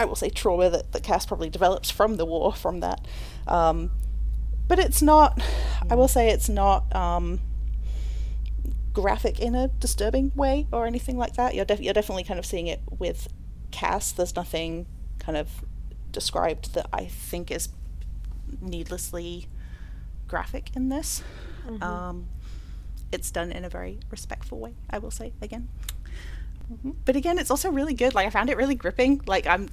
I will say trauma that, that Cass probably develops from the war from that. Um, but it's not I will say it's not um, graphic in a disturbing way or anything like that. You're def- you're definitely kind of seeing it with Cass. There's nothing kind of described that I think is needlessly graphic in this. Um, it's done in a very respectful way, I will say again. But again, it's also really good. Like I found it really gripping. Like I'm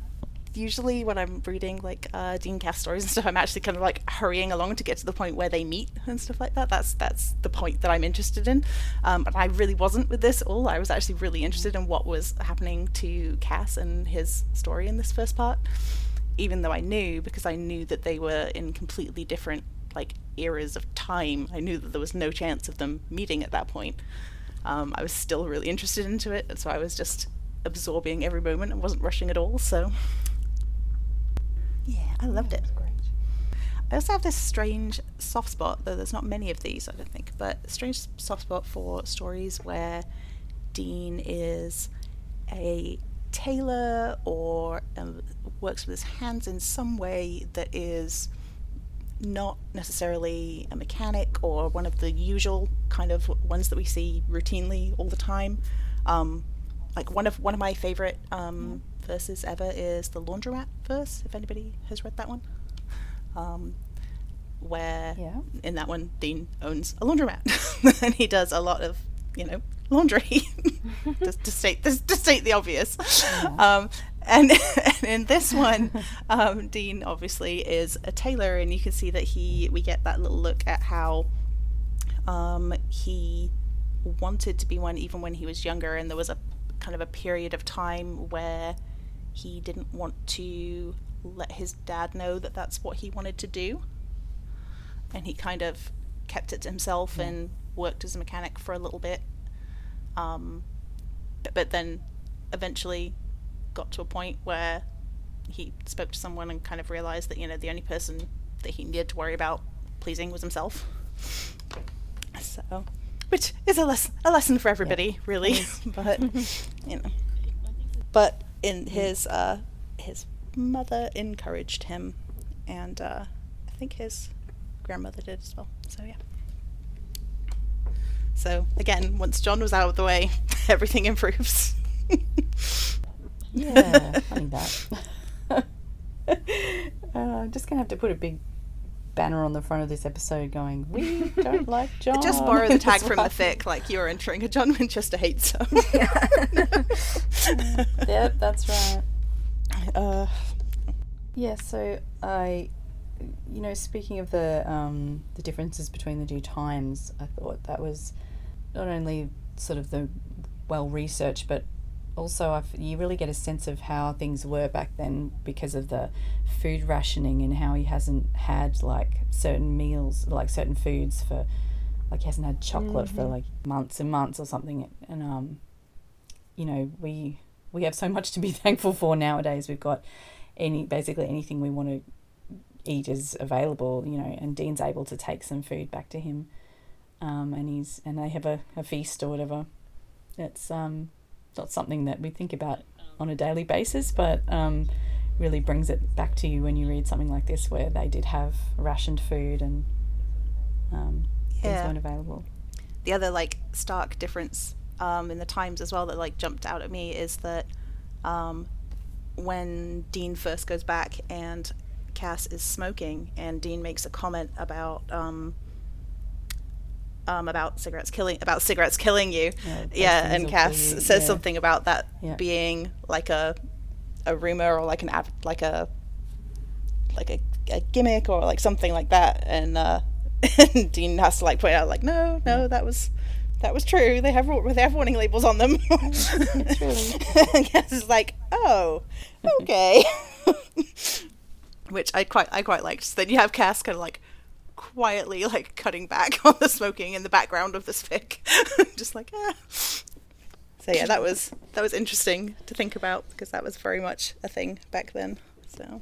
usually when I'm reading like uh, Dean Cass stories and stuff, I'm actually kind of like hurrying along to get to the point where they meet and stuff like that. That's that's the point that I'm interested in. Um, but I really wasn't with this at all. I was actually really interested in what was happening to Cass and his story in this first part, even though I knew because I knew that they were in completely different like eras of time. I knew that there was no chance of them meeting at that point. Um, I was still really interested into it, so I was just absorbing every moment and wasn't rushing at all. So, yeah, I loved it. I also have this strange soft spot, though there's not many of these, I don't think, but a strange soft spot for stories where Dean is a tailor or um, works with his hands in some way that is not necessarily a mechanic or one of the usual kind of ones that we see routinely all the time. Um, like one of one of my favorite um, verses ever is the laundromat verse. If anybody has read that one, um, where Yeah. in that one Dean owns a laundromat and he does a lot of you know laundry just to state this to state the obvious. Um, and, and in this one, um, Dean obviously is a tailor, and you can see that he we get that little look at how um, he wanted to be one even when he was younger, and there was a kind of a period of time where he didn't want to let his dad know that that's what he wanted to do, and he kind of kept it to himself and worked as a mechanic for a little bit. Um, but, but then eventually got to a point where he spoke to someone and kind of realized that you know the only person that he needed to worry about pleasing was himself. So, which is a lesson a lesson for everybody, really. but you know, but in his uh, his mother encouraged him, and uh, I think his grandmother did as well. So yeah. So again, once John was out of the way, everything improves. Yeah, I funny that. Uh, I'm just gonna have to put a big banner on the front of this episode going, "We don't like John." Just borrow the tag from the fic, like you're entering a John Winchester hate zone. Yep, that's right. uh, Yeah, so I, you know, speaking of the um, the differences between the two times, I thought that was not only sort of the well researched, but also I f you really get a sense of how things were back then because of the food rationing and how he hasn't had like certain meals, like certain foods for, like he hasn't had chocolate for like months and months or something, and um, you know, we we have so much to be thankful for nowadays. We've got any basically anything we want to eat is available, you know, and Dean's able to take some food back to him, um, and he's and they have a, a feast or whatever. It's um, not something that we think about on a daily basis, but um, really brings it back to you when you read something like this, where they did have rationed food and um, things Yeah. weren't available. the other like stark difference um, in the times as well that like jumped out at me is that um, when Dean first goes back and Cass is smoking, and Dean makes a comment about um, um, about cigarettes killing about cigarettes killing you. Yeah, Yeah, and Cass you, says yeah. something about that Yeah. being like a a rumor or like an ad, like a like a, a gimmick or like something like that and uh and Dean has to like point out like no no that was that was true. They have they have warning labels on them. And Cass is like oh okay. Which I quite I quite liked. So then you have Cass kind of like quietly like cutting back on the smoking in the background of this fic. Just like ah so yeah that was that was interesting to think about because that was very much a thing back then. So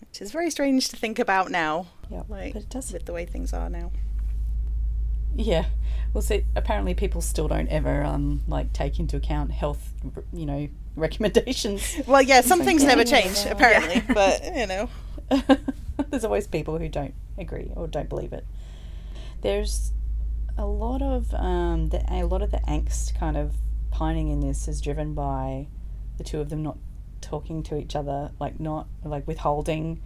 which is very strange to think about now. Yeah, like but it does with the way things are now Yeah. Well, see, apparently people still don't ever um like take into account health, you know, recommendations. well yeah some things never yeah, change yeah. apparently but you know There's always people who don't agree or don't believe it. There's a lot of um the, a lot of the angst kind of pining in this is driven by the two of them not talking to each other, like not like withholding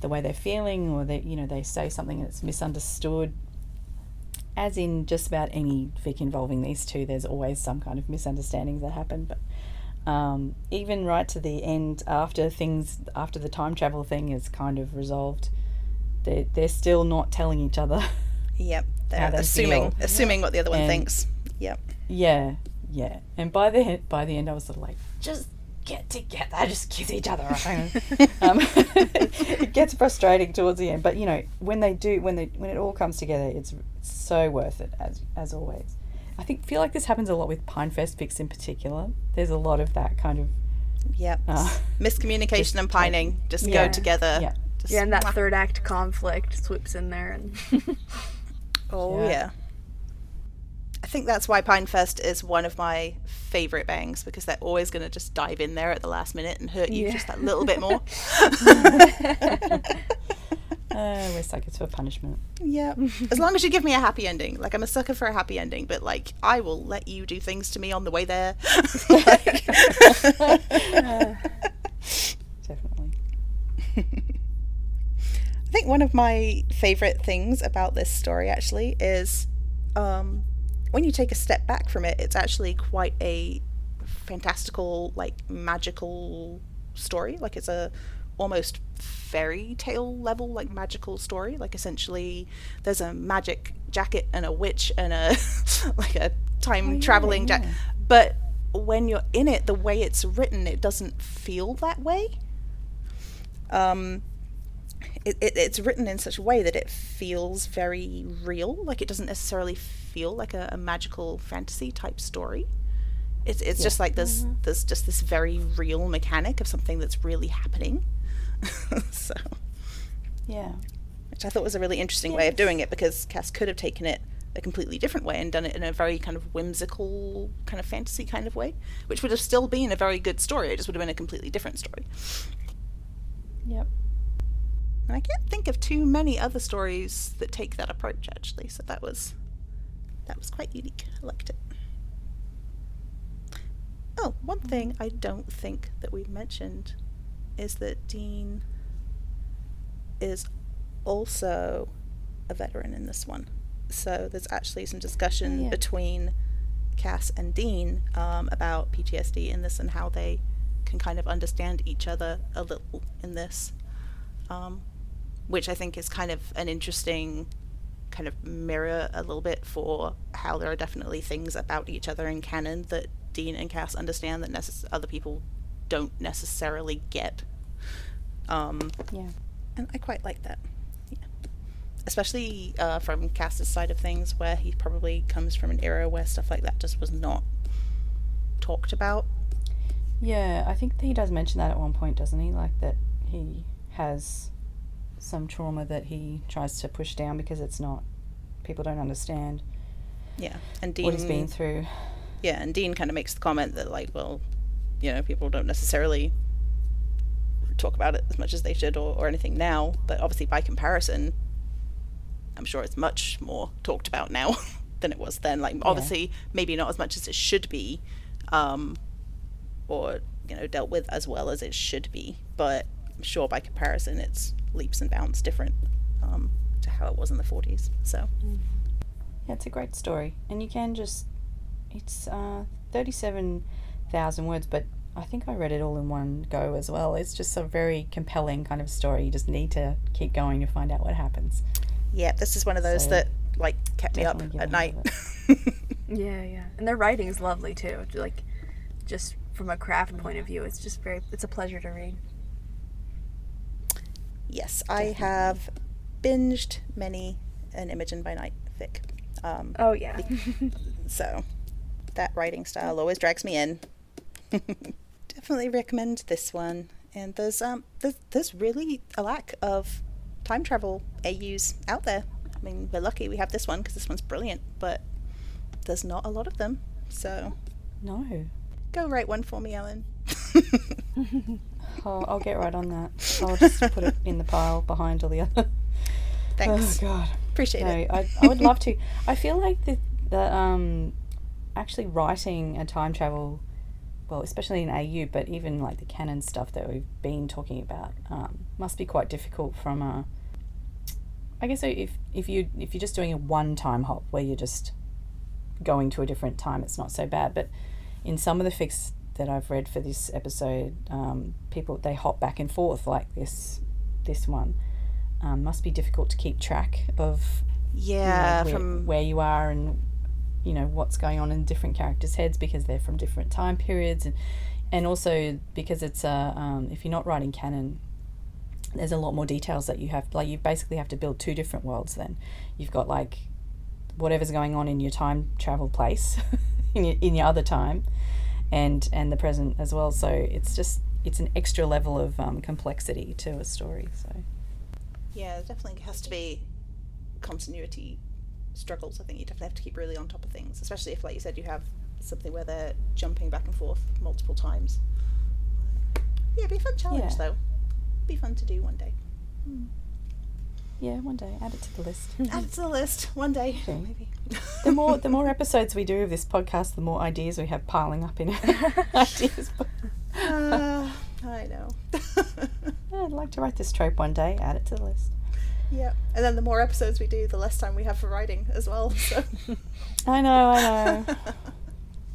the way they're feeling, or they you know they say something that's misunderstood. As in just about any fic involving these two, there's always some kind of misunderstandings that happen. But um, even right to the end, after things, after the time travel thing is kind of resolved, they're, they're still not telling each other. yep they're they assuming feel. assuming what the other one And- thinks yep yeah, yeah. And by the by the end, I was sort of like, just get together, just kiss each other. um, it gets frustrating towards the end, but you know when they do, when they when it all comes together, it's so worth it as as always. I think feel like this happens a lot with Pinefest fics in particular. There's a lot of that kind of Yep. Uh, Miscommunication just and pining just Yeah. go together. yeah. Just Yeah, and that mwah. third act conflict swoops in there and Oh Yeah. yeah. I think that's why Pinefest is one of my favorite bangs because they're always going to just dive in there at the last minute and hurt you Yeah. just that little bit more. Uh, we're suckers for punishment. yeah. As long as you give me a happy ending. Like I'm a sucker for a happy ending, but like I will let you do things to me on the way there. Like- Definitely. I think one of my favorite things about this story actually is um, when you take a step back from it, it's actually quite a fantastical, like magical story. Like it's a almost fairy tale level, like magical story. Like essentially, there's a magic jacket and a witch and a like a time traveling jacket. yeah. But when you're in it, the way it's written, it doesn't feel that way. Um, it, it, it's written in such a way that it feels very real. Like it doesn't necessarily feel like a, a magical fantasy type story. It's it's just like there's mm-hmm. there's just this very real mechanic of something that's really happening. so, Yeah. which I thought was a really interesting way of doing it because Cass could have taken it a completely different way and done it in a very kind of whimsical, kind of fantasy kind of way, which would have still been a very good story. It just would have been a completely different story. Yep. And I can't think of too many other stories that take that approach actually. So that was that was quite unique. I liked it. Oh, one thing I don't think that we've mentioned is that Dean is also a veteran in this one. So there's actually some discussion Oh, yeah. between Cass and Dean um, about PTSD in this and how they can kind of understand each other a little in this, um, which I think is kind of an interesting kind of mirror a little bit for how there are definitely things about each other in canon that Dean and Cass understand that necess- other people don't necessarily get. Um, Yeah. and I quite like that. Yeah. Especially uh, from Cass's side of things, where he probably comes from an era where stuff like that just was not talked about. Yeah, I think he does mention that at one point, doesn't he? Like that he has some trauma that he tries to push down because it's not people don't understand Yeah, and Dean. what he's been through. Yeah, and Dean kind of makes the comment that like, well, you know, people don't necessarily talk about it as much as they should or, or anything now, but obviously by comparison, I'm sure it's much more talked about now than it was then. Like obviously maybe not as much as it should be, um, or you know, dealt with as well as it should be, but I'm sure by comparison it's leaps and bounds different um, to how it was in the 40s. So Yeah, it's a great story, and you can just it's uh, thirty-seven thousand words, but I think I read it all in one go as well. It's just a very compelling kind of story. You just need to keep going to find out what happens. yeah, this is one of those So, that like kept me up at night. Yeah, yeah. And their writing is lovely too. Like, just from a craft point of view, it's just very, it's a pleasure to read. Yes, I have binged many an Imogen by Night fic. Um, Oh, yeah. so that writing style always drags me in. Definitely recommend this one. And there's um there's, there's really a lack of time travel AUs out there. I mean, we're lucky we have this one because this one's brilliant, but there's not a lot of them. So No, go write one for me, Ellen. oh, I'll get right on that. I'll just put it in the pile behind all the other. Thanks. Oh God. Appreciate No, it. I, I would love to. I feel like the, the um, actually writing a time travel, well, especially in AU, but even like the canon stuff that we've been talking about, um, must be quite difficult from a. I guess if if you if you're just doing a one time hop where you're just going to a different time, it's not so bad. But in some of the fics that I've read for this episode, um, people they hop back and forth like this this one. Um, must be difficult to keep track of you know, yeah, where, from where you are and you know what's going on in different characters' heads because they're from different time periods. And and also because it's a um, if you're not writing canon there's a lot more details that you have like you basically have to build two different worlds then. You've got like whatever's going on in your time travel place in your, in your other time and and the present as well so it's just it's an extra level of um, complexity to a story so Yeah, it definitely has to be continuity struggles. I think you definitely have to keep really on top of things, especially if, like you said, you have something where they're jumping back and forth multiple times. Yeah, it'd be a fun challenge Yeah. though. Be fun to do one day. Yeah one day add it to the list Add it to the list one day, Okay. maybe. the more the more episodes we do of this podcast, the more ideas we have piling up in our ideas. uh, I know. Yeah, I'd like to write this trope one day. Add it to the list. yeah, and then the more episodes we do, the less time we have for writing as well. So. I know, I know.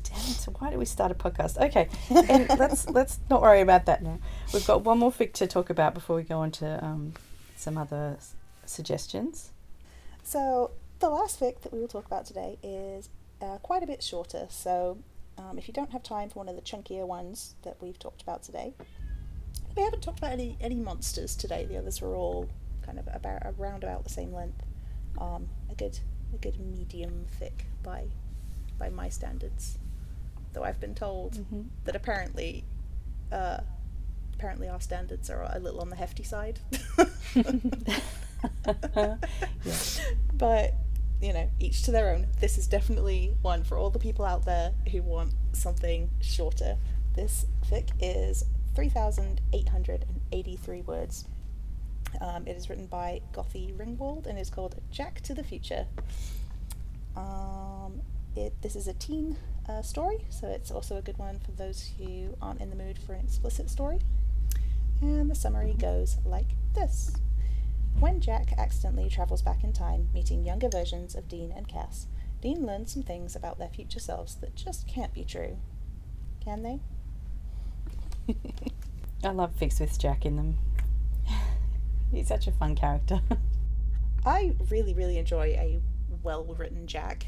Damn it! So why do we start a podcast? Okay, and let's let's not worry about that now. We've got one more fic to talk about before we go on to um, some other suggestions. So the last fic that we will talk about today is uh, quite a bit shorter. So um, if you don't have time for one of the chunkier ones that we've talked about today, we haven't talked about any any monsters today. The others were all kind of about around about the same length. Um, a good a good medium thick by by my standards. Though I've been told Mm-hmm. that apparently. Uh, Apparently, our standards are a little on the hefty side. Yeah. But, you know, each to their own. This is definitely one for all the people out there who want something shorter. This fic is 3,883 words. Um, it is written by Gothy Ringwald and is called Jack to the Future. Um, it, this is a teen uh, story, so it's also a good one for those who aren't in the mood for an explicit story. And the summary goes like this When Jack accidentally travels back in time, meeting younger versions of Dean and Cass, Dean learns some things about their future selves that just can't be true. Can they? I love fics with Jack in them. He's such a fun character. I really, really enjoy a well written Jack.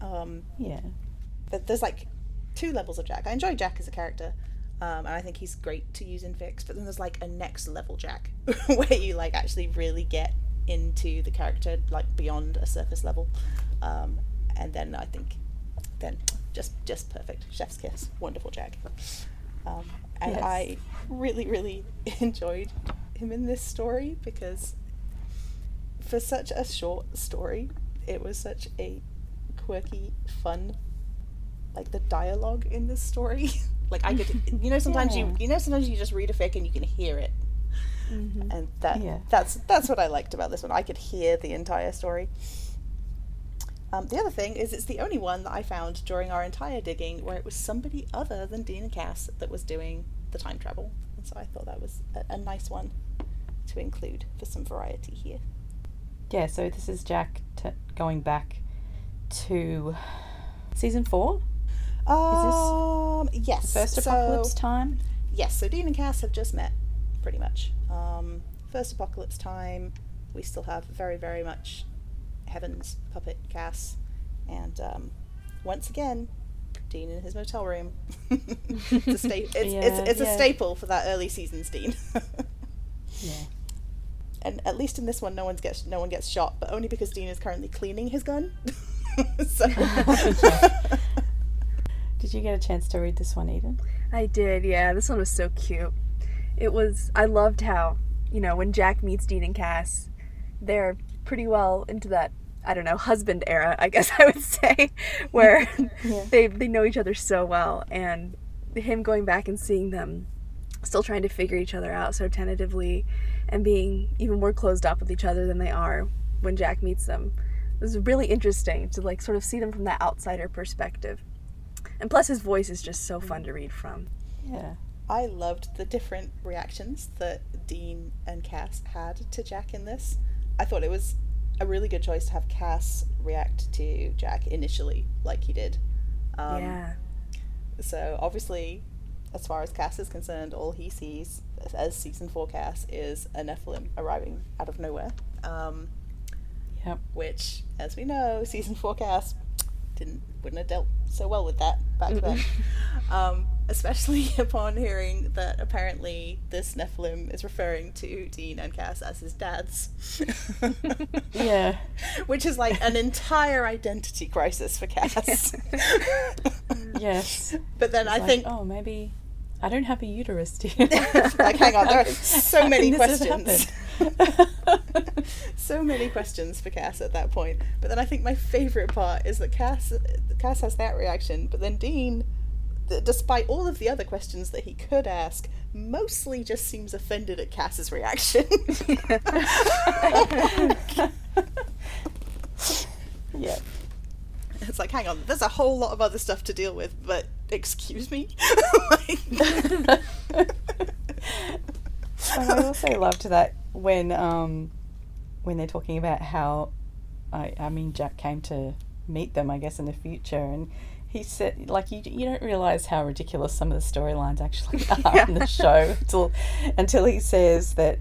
Um, yeah. th- there's like two levels of Jack. I enjoy Jack as a character, um, and I think he's great to use in fics. But then there's like a next level Jack, where you like actually really get into the character like beyond a surface level, um, and then I think then just just perfect. Chef's kiss, wonderful Jack. Um, and Yes. I really, really enjoyed him in this story because for such a short story, it was such a quirky, fun, like the dialogue in this story. like I could, you know, sometimes you, Yeah. you know, sometimes you just read a fic and you can hear it, and that Yeah. that's that's what I liked about this one. I could hear the entire story. Um, the other thing is, it's the only one that I found during our entire digging where it was somebody other than Dean and Cass that was doing the time travel, and so I thought that was a, a nice one to include for some variety here. Yeah, so this is Jack t- going back to season four, Um, yes. first so- apocalypse time. Yes, so Dean and Cass have just met, pretty much. Um, first apocalypse time, we still have very, very much Heaven's puppet Cass, and um, once again, Dean in his motel room. it's a, sta- it's, Yeah, it's, it's a yeah. staple for that early seasons, Dean. Yeah. and at least in this one, no one's gets no one gets shot, but only because Dean is currently cleaning his gun. so. Did you get a chance to read this one, Eden? I did, yeah. This one was so cute. It was, I loved how, you know, when Jack meets Dean and Cass, they're pretty well into that, I don't know, husband era, I guess I would say, where they, they know each other so well. And him going back and seeing them still trying to figure each other out so tentatively and being even more closed up with each other than they are when Jack meets them. It was really interesting to like sort of see them from that outsider perspective. And plus his voice is just so fun to read from. Yeah. I loved the different reactions that Dean and Cass had to Jack in this. I thought it was a really good choice to have Cass react to Jack initially, like he did. Um, yeah. So obviously, as far as Cass is concerned, all he sees as, as season four Cass is a Nephilim arriving out of nowhere. Um, Yep. which, as we know, season four Cass didn't wouldn't have dealt so well with that back then. um, especially upon hearing that apparently this Nephilim is referring to Dean and Cass as his dads. Yeah. Which is like an entire identity crisis for Cass. Yes. but then I like, think oh, maybe I don't have a uterus, do you? like, hang on, there are so many can this have questions. so many questions for Cass at that point. But then I think my favourite part is that Cass Cass has that reaction, but then Dean, despite all of the other questions that he could ask, mostly just seems offended at Cass's reaction. yeah. it's like, hang on, there's a whole lot of other stuff to deal with, but excuse me. Like- And oh, I also loved that when um when they're talking about how I I mean Jack came to meet them I guess in the future and he said like you you don't realize how ridiculous some of the storylines actually are in the show until until he says that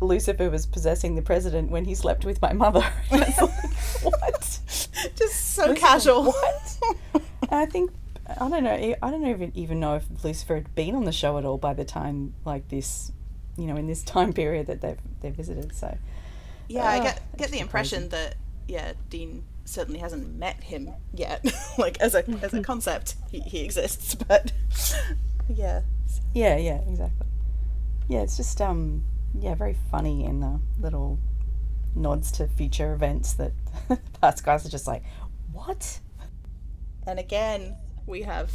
Lucifer was possessing the president when he slept with my mother. Like, what? just so Lucifer, casual. what? And I think I don't know. I don't even even know if Lucifer had been on the show at all by the time like this, you know, in this time period that they've they've visited. So Yeah, I Oh, get get the crazy. impression that yeah, Dean certainly hasn't met him yet. like as a as a concept, he, he exists, but yeah. yeah, yeah, exactly. Yeah, it's just um yeah very funny in the little nods to future events that past guys are just like what? And again, we have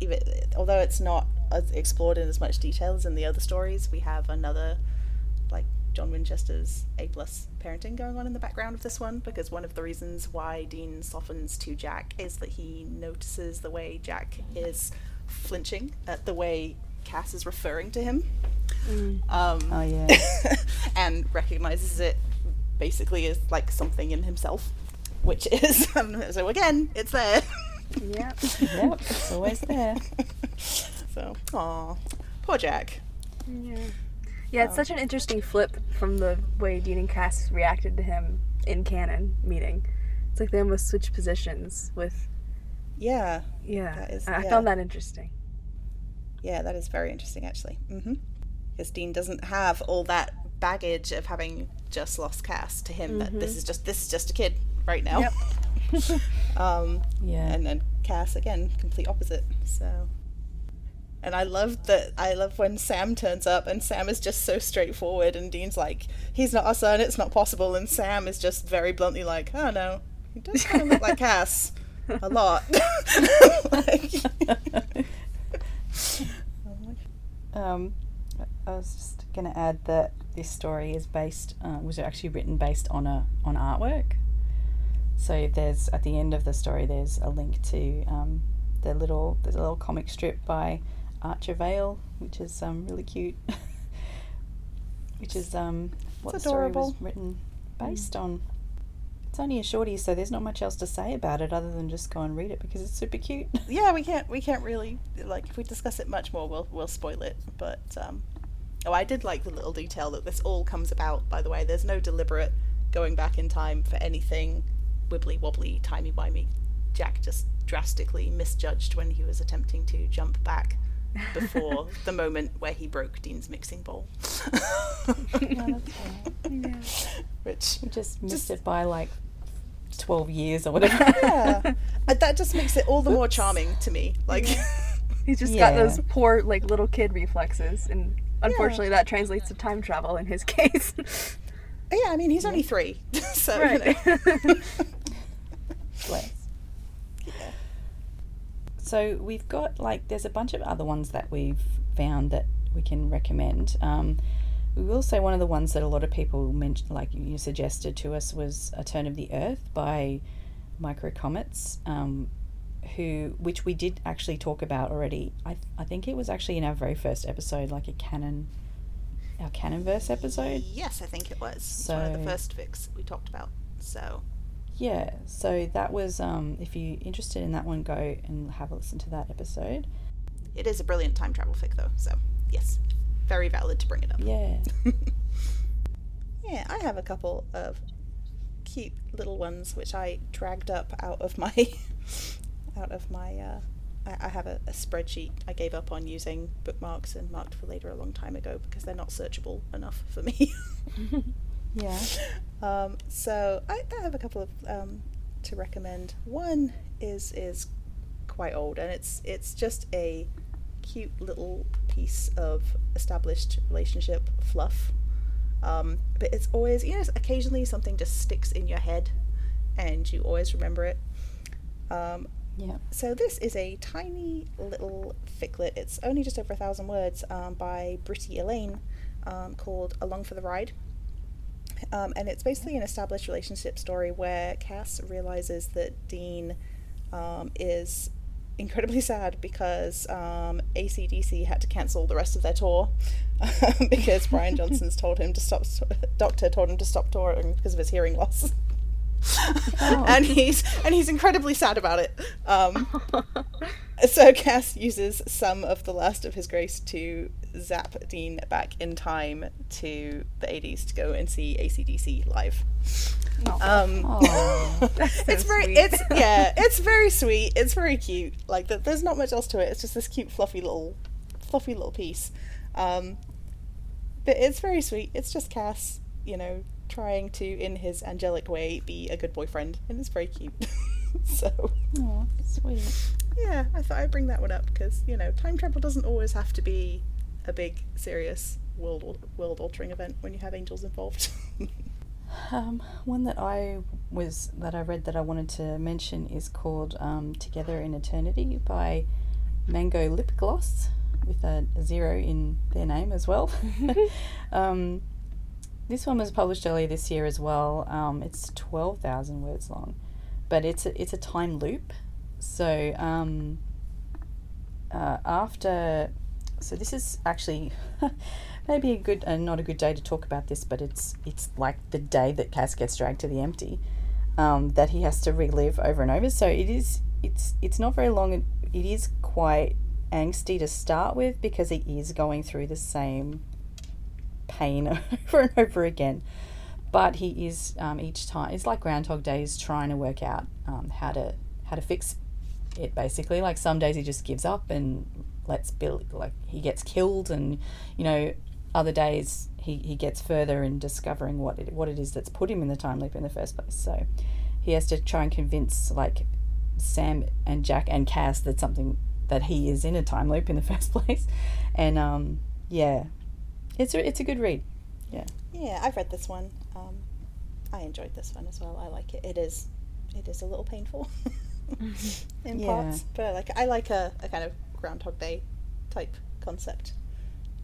even although it's not explored in as much detail as in the other stories, we have another like John Winchester's A plus parenting going on in the background of this one because one of the reasons why Dean softens to Jack is that he notices the way Jack is flinching at the way Cass is referring to him. Um, Oh yeah. and recognizes it basically as like something in himself, which is so again, it's there. Yeah. yep. It's always there. So, aw, poor Jack. Yeah. Yeah, it's such an interesting flip from the way Dean and Cass reacted to him in canon meeting. It's like they almost switched positions with Yeah, yeah. That is- I yeah. found that interesting. yeah, that is very interesting actually. Mm-hmm. Because Dean doesn't have all that baggage of having just lost Cass to him. That this is just this is just a kid right now. Yep. um, Yeah. and then Cass again, complete opposite. So, and I love that. I love when Sam turns up, and Sam is just so straightforward, and Dean's like, "He's not our son. It's not possible." And Sam is just very bluntly like, "Oh no, he does kind of look like Cass a lot." Like- Um, I was just going to add that this story is based uh, was actually written based on a on artwork. So there's at the end of the story there's a link to um, the little there's a little comic strip by Archer Vale, which is um, really cute. which is um, what It's the story was written based on. It's only a shorty, so there's not much else to say about it other than just go and read it because it's super cute. yeah, we can't we can't really like if we discuss it much more, we'll we'll spoil it. But um, oh, I did like the little detail that this all comes about. By the way, there's no deliberate going back in time for anything wibbly wobbly, timey wimey. Jack just drastically misjudged when he was attempting to jump back before the moment where he broke Dean's mixing bowl. Which We just missed it by like 12 years or whatever. yeah, that just makes it all the more charming to me. Like. He's just got those poor like little kid reflexes and unfortunately that translates to time travel in his case. Yeah, I mean he's only three, so you know. Bless. So we've got like there's a bunch of other ones that we've found that we can recommend. Um, we will say one of the ones that a lot of people mentioned, like you suggested to us, was "A Turn of the Earth" by Micro Comets, um, who which we did actually talk about already. I I think it was actually in our very first episode, like a canon, our canonverse episode. yes, I think it was. It's one of the So- first fics we talked about. So Yeah, so that was um, if you're interested in that one, go and have a listen to that episode. it is a brilliant time travel fic, though. So yes, very valid to bring it up. Yeah, Yeah, I have a couple of cute little ones which I dragged up out of my out of my. Uh, I, I have a, a spreadsheet I gave up on using bookmarks and marked for later a long time ago because they're not searchable enough for me. yeah. Um, so I, I have a couple of um, to recommend. One is is quite old, and it's it's just a cute little piece of established relationship fluff. Um, but it's always you know occasionally something just sticks in your head, and you always remember it. Um, Yeah. so this is a tiny little ficlet. It's only just over a thousand words um, by Britty Elaine, um, called "Along for the Ride." Um, and it's basically an established relationship story where Cass realizes that Dean um, is incredibly sad because um, ACDC had to cancel the rest of their tour because Brian Johnson's told him to stop. Doctor told him to stop touring because of his hearing loss. and he's and he's incredibly sad about it. Um, so Cass uses some of the last of his grace to zap Dean back in time to the 80s to go and see ACDC live. Um, Oh, it's very, sweet. it's yeah, it's very sweet. It's very cute. Like th- there's not much else to it. It's just this cute, fluffy little, fluffy little piece. Um, but it's very sweet. It's just Cass, you know, trying to, in his angelic way, be a good boyfriend, and it's very cute. so oh, sweet. yeah, I thought I'd bring that one up because you know time travel doesn't always have to be a big, serious world world altering event when you have angels involved. Um, one that I was that I read that I wanted to mention is called um, "Together in Eternity" by Mango Lip Gloss, with a, a zero in their name as well. um, this one was published earlier this year as well. Um, it's twelve thousand words long, but it's a, it's a time loop. So um, uh, after, so this is actually maybe a good uh, not a good day to talk about this, but it's it's like the day that Cass gets dragged to the empty, um, that he has to relive over and over. So it is it's it's not very long. It, it is quite angsty to start with because he is going through the same pain over and over again. But he is um, each time it's like Groundhog Day is trying to work out um, how to how to fix it basically. Like some days he just gives up and lets Bill like he gets killed and you know other days he, he gets further in discovering what it what it is that's put him in the time loop in the first place. So he has to try and convince like Sam and Jack and Cass that something that he is in a time loop in the first place. And um yeah. It's a, it's a good read. Yeah. Yeah, I've read this one. Um, I enjoyed this one as well. I like it. It is, it is a little painful in Yeah. parts, but I like. I like a, a kind of Groundhog Day type concept.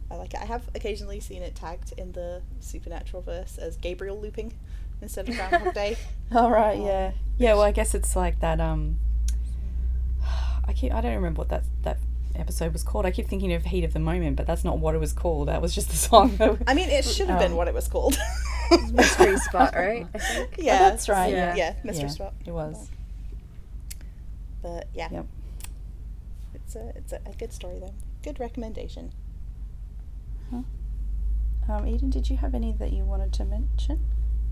I like it. I have occasionally seen it tagged in the supernatural verse as Gabriel looping instead of Groundhog Day. All right, yeah. Yeah, well I guess it's like that um I keep I don't remember what that that episode was called. I keep thinking of Heat of the Moment, but that's not what it was called. That was just the song. that- I mean, it should have been Um, what it was called. Mystery spot, right? I think. yeah, Oh, that's right. Yeah. Yeah. Yeah, Mystery Yeah, Spot. It was. But yeah, Yep. It's a it's a, a good story though. Good recommendation. Um, Eden, did you have any that you wanted to mention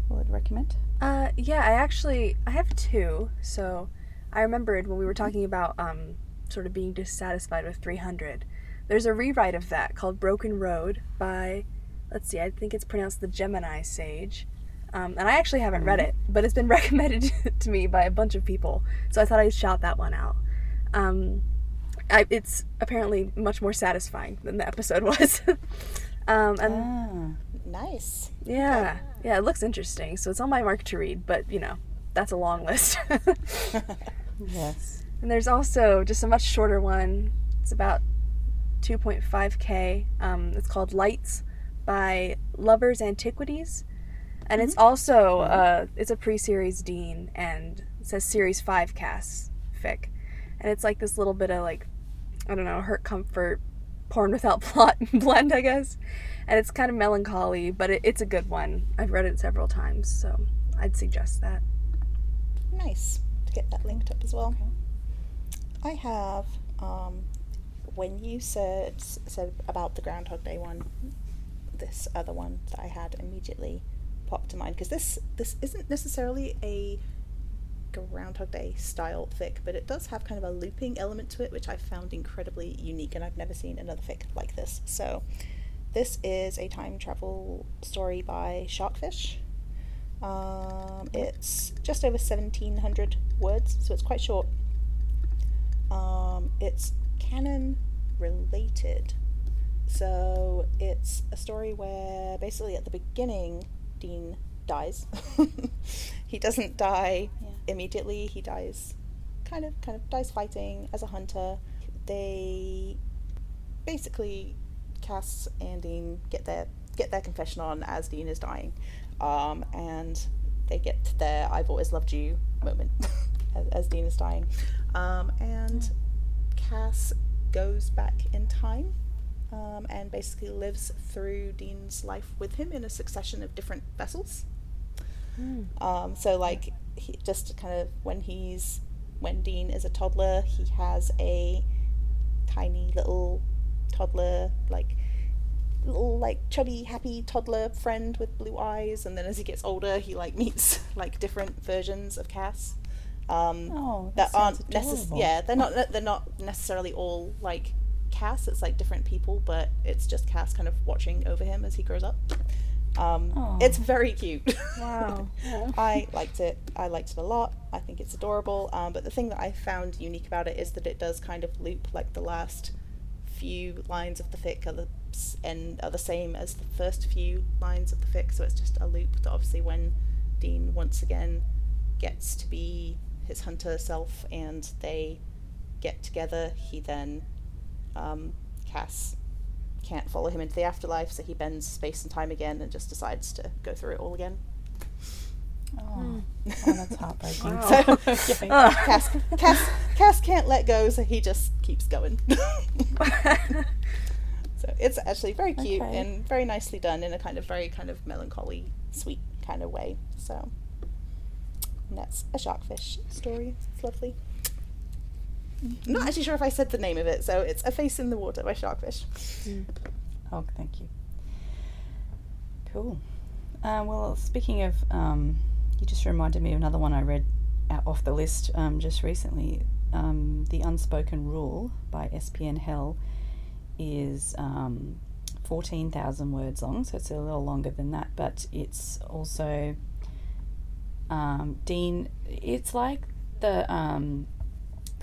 or would recommend? Uh, yeah, I actually I have two. So I remembered when we were talking about um, sort of being dissatisfied with 300. There's a rewrite of that called Broken Road by, let's see, I think it's pronounced the Gemini Sage. Um, and I actually haven't read it, but it's been recommended to me by a bunch of people. So I thought I'd shout that one out. Um, I, it's apparently much more satisfying than the episode was. um, and Ah, Nice. yeah, yeah, it looks interesting. So it's on my mark to read, but you know, that's a long list. yes. and there's also just a much shorter one. It's about 2.5k. Um, it's called Lights by Lovers Antiquities, and it's also uh, it's a pre-series Dean, and it says Series Five cast fic, and it's like this little bit of like I don't know, hurt comfort, porn without plot blend, I guess. And it's kind of melancholy, but it, it's a good one. I've read it several times, so I'd suggest that. Nice to get that linked up as well. I have um, when you said said about the Groundhog Day one, this other one that I had immediately popped to mind because this this isn't necessarily a Groundhog Day style fic, but it does have kind of a looping element to it, which I found incredibly unique, and I've never seen another fic like this. So, this is a time travel story by Sharkfish. Um, it's just over 1700 words, so it's quite short. Um, it's canon related. So it's a story where basically at the beginning, Dean dies. he doesn't die Yeah. immediately. He dies kind of kind of dies fighting as a hunter. They basically Cass and Dean get their get their confession on as Dean is dying, um, and they get their "I've always loved you" moment as, as Dean is dying, um, and Cass goes back in time um, and basically lives through Dean's life with him in a succession of different vessels. Um, so like he just kind of when he's when Dean is a toddler, he has a tiny little toddler like little like chubby happy toddler friend with blue eyes and then as he gets older he like meets like different versions of Cass. Um, Oh, that, that aren't necess- yeah they're not they're not necessarily all like Cass it's like different people but it's just Cass kind of watching over him as he grows up um, it's very cute Wow. I liked it. I liked it a lot. I think it's adorable. Um, but the thing that I found unique about it is that it does kind of loop like the last few lines of the fic are the and are the same as the first few lines of the fic. So it's just a loop that obviously when Dean once again gets to be his hunter self and they get together, he then um, Cass can't follow him into the afterlife, so he bends space and time again and just decides to go through it all again. Oh, hmm. oh that's heartbreaking. Wow. okay. Cass, Cass, Cass can't let go, so he just keeps going. so So it's actually very cute Okay. and very nicely done in a kind of very kind of melancholy, sweet kind of way. So and that's a sharkfish story. It's lovely. I'm not actually sure if I said the name of it, so it's A Face in the Water by Sharkfish. Oh, thank you. Cool. Uh, well, speaking of, um, you just reminded me of another one I read off the list um, just recently. Um, the Unspoken Rule by SPN Hell is um, 14,000 words long, so it's a little longer than that, but it's also um, Dean. It's like the um,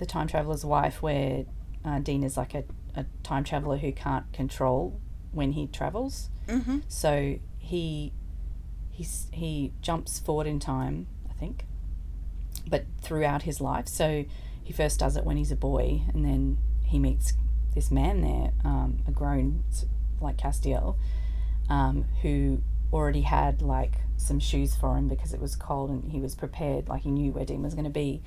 the time traveler's wife, where uh, Dean is like a, a time traveler who can't control when he travels. Mm-hmm. So he he's, he jumps forward in time, I think, but throughout his life. So he first does it when he's a boy, and then he meets this man there, um, a grown like Castiel, um, who already had like some shoes for him because it was cold and he was prepared, like he knew where Dean was going to be,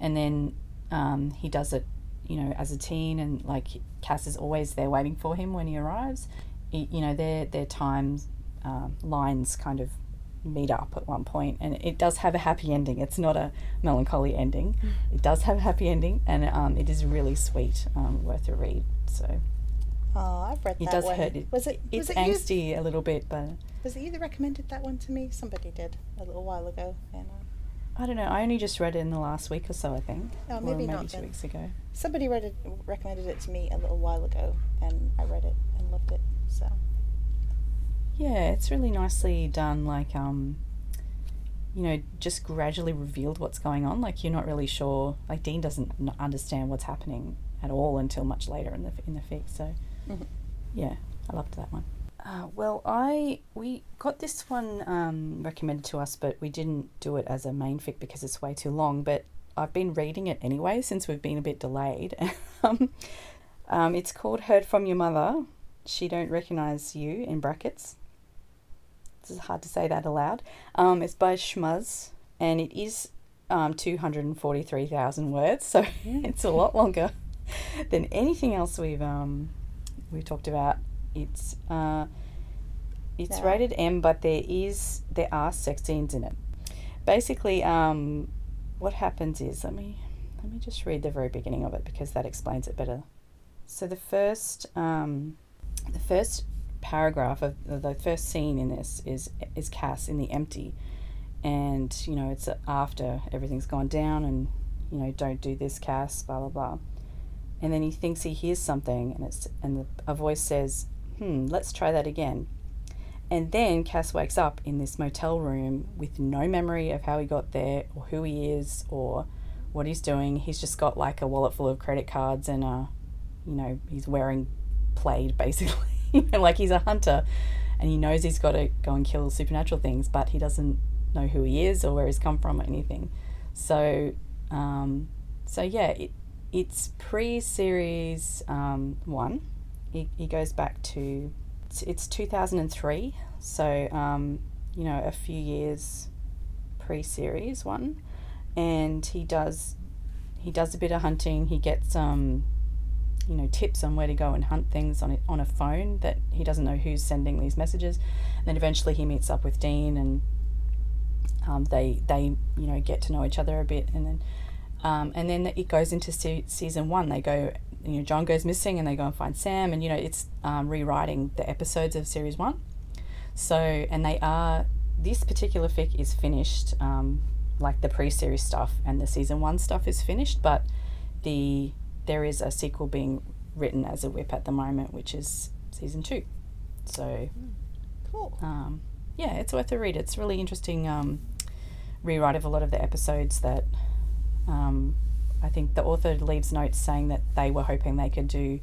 and then um, he does it, you know, as a teen, and like Cass is always there waiting for him when he arrives. He, you know, their their times um, lines kind of meet up at one point, and it does have a happy ending. It's not a melancholy ending. It does have a happy ending, and um, it is really sweet, um, worth a read. So Oh, I've read it that does one. hurt. It, was it? It's was it you? angsty a little bit, but Was it you that recommended that one to me? Somebody did a little while ago, and uh, I don't know. I only just read it in the last week or so. I think, Oh, or maybe maybe not two then. weeks ago. somebody read it, recommended it to me a little while ago, and I read it and loved it. So Yeah, it's really nicely done. Like, um, you know, just gradually revealed what's going on. Like, you're not really sure. Like, Dean doesn't understand what's happening at all until much later in the in the fic. So, Mhm. yeah, I loved that one. Uh, well, I we got this one um, recommended to us, but we didn't do it as a main fic because it's way too long. But I've been reading it anyway since we've been a bit delayed. um, um, it's called "Heard from Your Mother." She don't recognize you in brackets. It's hard to say that aloud. Um, it's by Schmuz, and it is um, 243,000 words, so it's a lot longer than anything else we've um, we've talked about. It's uh, it's Yeah. rated M, but there is there are sex scenes in it. Basically, um, what happens is let me let me just read the very beginning of it because that explains it better. So the first um, the first paragraph of the first scene in this is is Cass in the empty, and you know it's after everything's gone down and you know don't do this Cass blah blah blah, and then he thinks he hears something and it's and the, a voice says hmm let's try that again, and then Cass wakes up in this motel room with no memory of how he got there or who he is or what he's doing. He's just got like a wallet full of credit cards and a you know he's wearing plaid basically. Like he's a hunter and he knows he's got to go and kill supernatural things but he doesn't know who he is or where he's come from or anything. So um, so yeah it, it's pre-series um, one he, he goes back to it's, it's 2003 so um, you know a few years pre-series one. And he does he does a bit of hunting. He gets um you know tips on where to go and hunt things on a, on a phone that he doesn't know who's sending these messages. And then eventually he meets up with Dean and um, they they you know get to know each other a bit. And then um, and then it goes into se- season one. They go you know John goes missing and they go and find Sam and you know it's um, rewriting the episodes of series one. So and they are this particular fic is finished um, like the pre-series stuff and the season one stuff is finished but the there is a sequel being written as a WIP at the moment which is season two. So cool. um, yeah it's worth a read. It's really interesting um, rewrite of a lot of the episodes that um, I think the author leaves notes saying that they were hoping they could do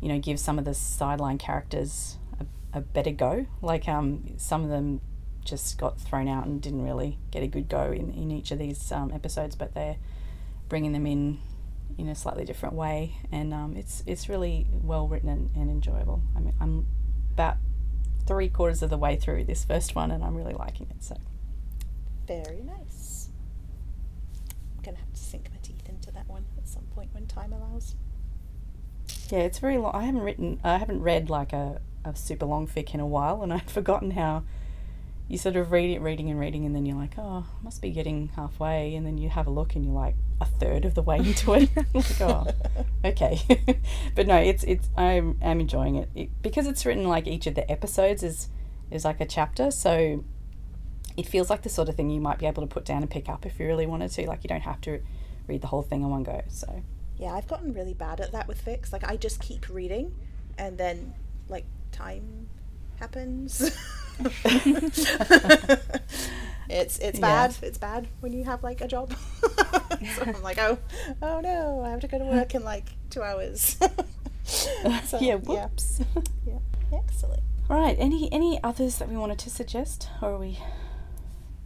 you know give some of the sideline characters a, a better go. Like um, some of them just got thrown out and didn't really get a good go in, in each of these um, episodes but they're bringing them in in a slightly different way. And um, it's it's really well written and, and enjoyable. I mean I'm about three quarters of the way through this first one and I'm really liking it so. Very nice. I'm gonna have to sink my teeth into that one at some point when time allows. Yeah, it's very long. I haven't written, I haven't read like a, a super long fic in a while, and I'd forgotten how you sort of read it, reading and reading, and then you're like, oh, I must be getting halfway, and then you have a look, and you're like a third of the way into it. like, oh, okay. but no, it's it's I'm am enjoying it. it because it's written like each of the episodes is is like a chapter, so it feels like the sort of thing you might be able to put down and pick up if you really wanted to. Like you don't have to read the whole thing in one go. So Yeah, I've gotten really bad at that with fics. Like I just keep reading, and then like time happens. it's it's Yeah. bad. It's bad when you have like a job. so I'm like, oh, oh no, I have to go to work in like two hours. So, yeah, whoops. Yeah. Excellent. All right. Any any others that we wanted to suggest, or are we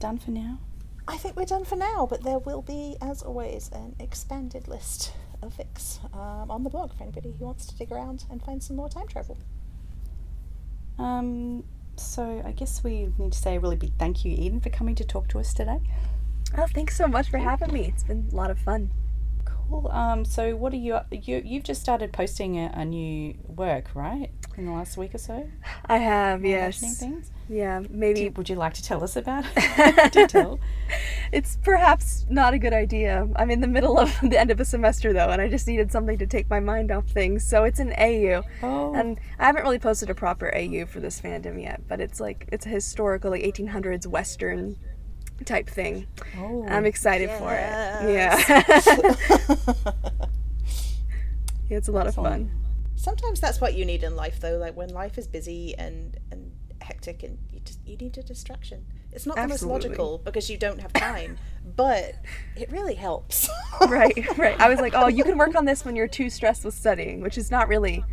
done for now? I think we're done for now, but there will be, as always, an expanded list of fics um, on the blog for anybody who wants to dig around and find some more time travel. Um. So I guess we need to say a really big thank you, Eden, for coming to talk to us today. Oh, thanks so much for having me. It's been a lot of fun. Cool. Um. So what are you? You you've just started posting a, a new work, right? In the last week or so. I have, yes. Things. Yeah, maybe Do- would you like to tell us about it? Do tell. it's perhaps not a good idea. I'm in the middle of the end of a semester though, and I just needed something to take my mind off things. So it's an AU. Oh. And I haven't really posted a proper AU for this fandom yet, but it's like it's a historical like 1800s western type thing. oh. I'm excited for it. Yeah. yeah, it's a lot of Excellent. fun. Sometimes that's what you need in life, though. Like when life is busy and and hectic, and you just you need a distraction. It's not the most logical because you don't have time, but it really helps. right, right. I was like, oh, you can work on this when you're too stressed with studying, which is not really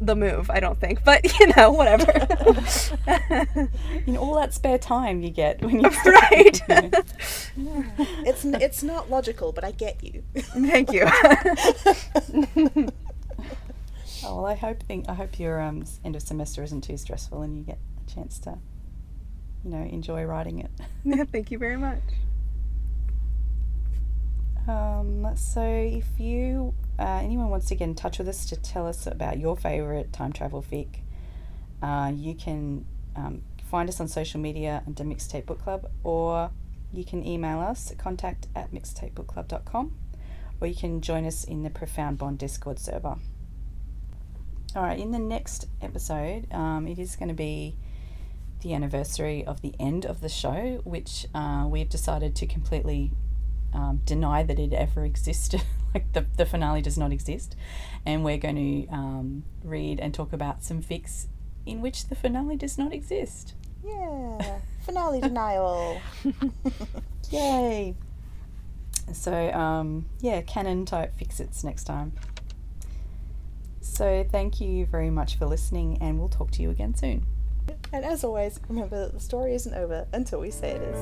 the move, I don't think. But you know, whatever. in all that spare time you get when you're right. It's it's not logical, but I get you. Thank you. Oh, well, I hope think I hope your um, end of semester isn't too stressful and you get a chance to, you know, enjoy writing it. Yeah, Thank you very much. Um, so if you uh, anyone wants to get in touch with us to tell us about your favorite time travel fic, uh, you can um, find us on social media under Mixtape Book Club, or you can email us at contact at mixtapebookclub.com, or you can join us in the Profound Bond Discord server. All right, in the next episode, um, it is going to be the anniversary of the end of the show, which uh, we've decided to completely um, deny that it ever existed. like the, the finale does not exist. And we're going to um, read and talk about some fics in which the finale does not exist. yeah, finale denial. Yay! So, um, yeah, canon type fix it's next time. So, thank you very much for listening, and we'll talk to you again soon. And as always, remember that the story isn't over until we say it is.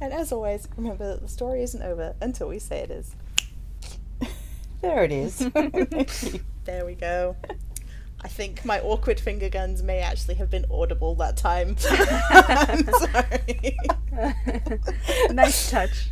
And as always, remember that the story isn't over until we say it is. There it is. There we go. I think my awkward finger guns may actually have been audible that time. I'm sorry. nice touch.